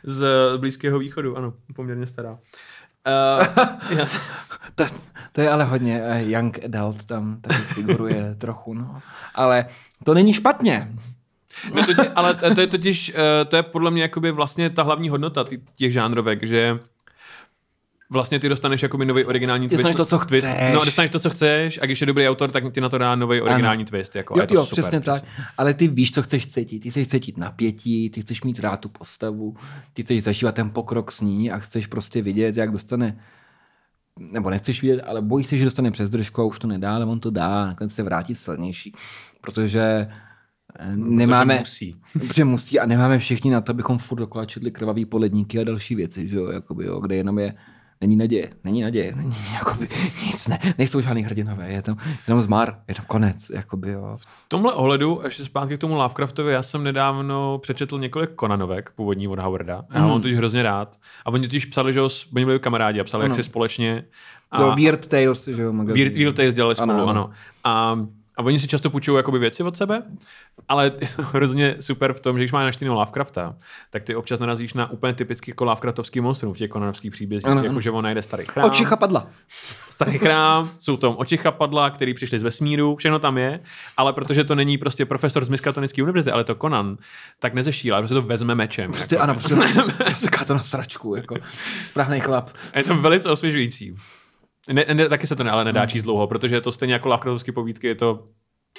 z Blízkého východu, ano, poměrně stará. [LAUGHS] Uh, yes. [LAUGHS] to, to je ale hodně uh, young adult, tam tady figuruje [LAUGHS] trochu, no. Ale to není špatně. No to tě, ale to je totiž, eh, to je podle mě jakoby vlastně ta hlavní hodnota těch žánrovek, že vlastně ty dostaneš jako nový originální twist. to, co twist. chceš. No, dostaneš to, co chceš a když je dobrý autor, tak ti na to dá nový originální ano. twist. Jako, jo, je to jo, super, přesně, přesně tak. Ale ty víš, co chceš cítit. Ty chceš cítit napětí, ty chceš mít rád tu postavu, ty chceš zažívat ten pokrok s ní a chceš prostě vidět, jak dostane nebo nechceš vidět, ale bojíš se, že dostane přes držku a už to nedá, ale on to dá, nakonec se vrátí silnější. Protože nemáme, musí. [LAUGHS] Protože musí a nemáme všichni na to, abychom furt dokola četli krvavý poledníky a další věci, že jo, jakoby, jo, kde jenom je Není naděje, není naděje, není [LAUGHS] jakoby, nic, ne, nejsou žádný hrdinové, je tam jenom zmar, je tam konec, jakoby, jo. V tomhle ohledu, ještě zpátky k tomu Lovecraftovi, já jsem nedávno přečetl několik Konanovek, původní od Howarda, já mm. mám totiž hrozně rád. A oni totiž psali, že oni byli kamarádi a psali, ano. jak si společně. A, jo, Weird Tales, že jo, magazín. Weird, Weird Tales dělali spolu, ano. ano. A a oni si často půjčují jakoby věci od sebe, ale je to hrozně super v tom, že když máš naštěného Lovecrafta, tak ty občas narazíš na úplně typický jako Lovecraftovský monstrum v těch konanovských příbězích, jako že on najde starý chrám. Oči chapadla. Starý chrám, jsou tam oči chapadla, který přišli z vesmíru, všechno tam je, ale protože to není prostě profesor z Miskatonické univerzity, ale to Conan, tak nezešílá, prostě to vezme mečem. Prostě jako. ano, prostě to na sračku, jako správný chlap. A je to velice osvěžující. Ne, ne, taky se to ne, ale nedá hmm. číst dlouho, protože je to stejně jako Lovecraftovské povídky, je to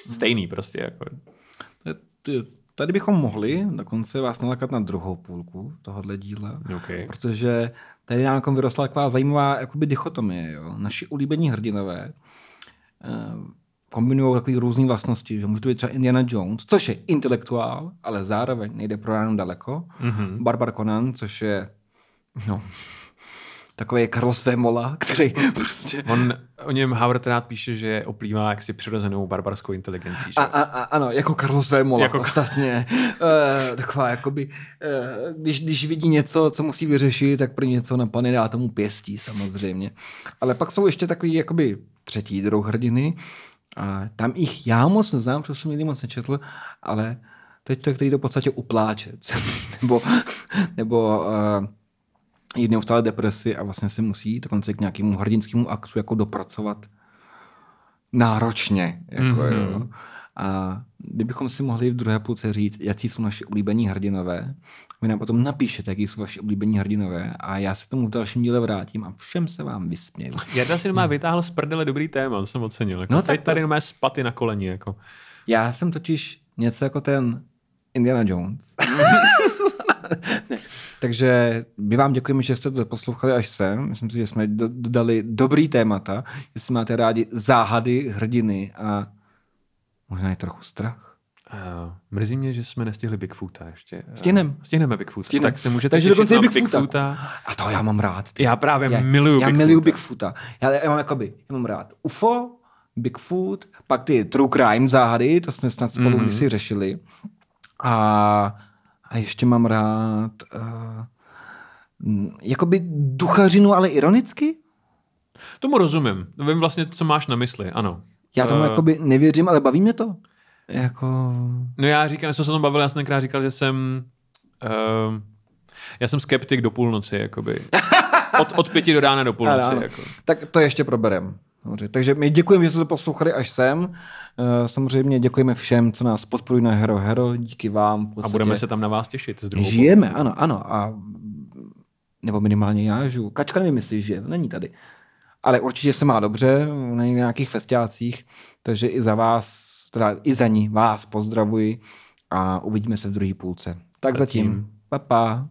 stejný prostě. Jako. Tady bychom mohli dokonce vás nalakat na druhou půlku tohohle díla, okay. protože tady nám jako vyrostla taková zajímavá jakoby dichotomie. Jo. Naši ulíbení hrdinové eh, kombinují takové různé vlastnosti, že může to být třeba Indiana Jones, což je intelektuál, ale zároveň nejde pro ránu daleko. Mm-hmm. Barbar Conan, což je no, takový Carlos Vémola, který prostě... On o něm Howard rád píše, že oplývá jaksi přirozenou barbarskou inteligencí. A, a, a, ano, jako Carlos Vémola jako... ostatně. uh, taková jakoby, uh, když, když vidí něco, co musí vyřešit, tak pro něco napadne dá tomu pěstí samozřejmě. Ale pak jsou ještě takový jakoby třetí druh hrdiny. A tam jich já moc neznám, protože jsem nikdy moc nečetl, ale to je to, který to v podstatě upláče. [LAUGHS] nebo nebo uh, je neustále depresi a vlastně se musí dokonce k nějakému hrdinskému aktu jako dopracovat náročně. Jako, mm-hmm. jo. A kdybychom si mohli v druhé půlce říct, jaký jsou naši oblíbení hrdinové. Vy nám potom napíšete, jaký jsou vaši oblíbení hrdinové a já se k tomu v dalším díle vrátím a všem se vám vysměju. Jarda si má vytáhl z prdele dobrý téma, to jsem ocenil. Jako No teď to- tady mé spaty na koleni. Jako. Já jsem totiž něco jako ten Indiana Jones. [LAUGHS] [LAUGHS] Takže my vám děkujeme, že jste to poslouchali až sem. Myslím si, že jsme do- dodali dobrý témata. Jestli máte rádi záhady, hrdiny a možná i trochu strach. Uh, mrzí mě, že jsme nestihli Bigfoota ještě. Stihnem. Stihneme Bigfoota. Stihnem. Tak se můžete Takže těšit dokonce Bigfoota. Bigfoota. A to já mám rád. Já právě já, miluju já Bigfoota. miluju Bigfoota. Já, já mám jakoby, já mám rád UFO, Bigfoot, pak ty true crime záhady, to jsme snad spolu Mhm. mm-hmm. kdysi řešili. A, a ještě mám rád uh, jakoby duchařinu, ale ironicky. Tomu rozumím. Vím vlastně, co máš na mysli, ano. Já tomu Eh, jakoby nevěřím, ale baví mě to. Jako... No já říkám, já jsem se o tom bavil, já jsem tenkrát říkal, že jsem... Uh, já jsem skeptik do půlnoci, jakoby. [LAUGHS] Od, od pěti do rána do půlnoci. Ano, ano. Jako. Tak to ještě proberem. Dobře, Takže my děkujeme, že jste to poslouchali až sem. Eh, Samozřejmě děkujeme všem, co nás podporují na Hero Hero. Díky vám. A budeme se tam na vás těšit s druhou Žijeme, ano, ano. A, nebo minimálně já žiju. Kačka nevím, jestli žije, není tady. Ale určitě se má dobře na nějakých festiácích, takže i za vás, teda i za ní vás pozdravuji a uvidíme se v druhé půlce. Tak zatím. Zatím. Pa, pa.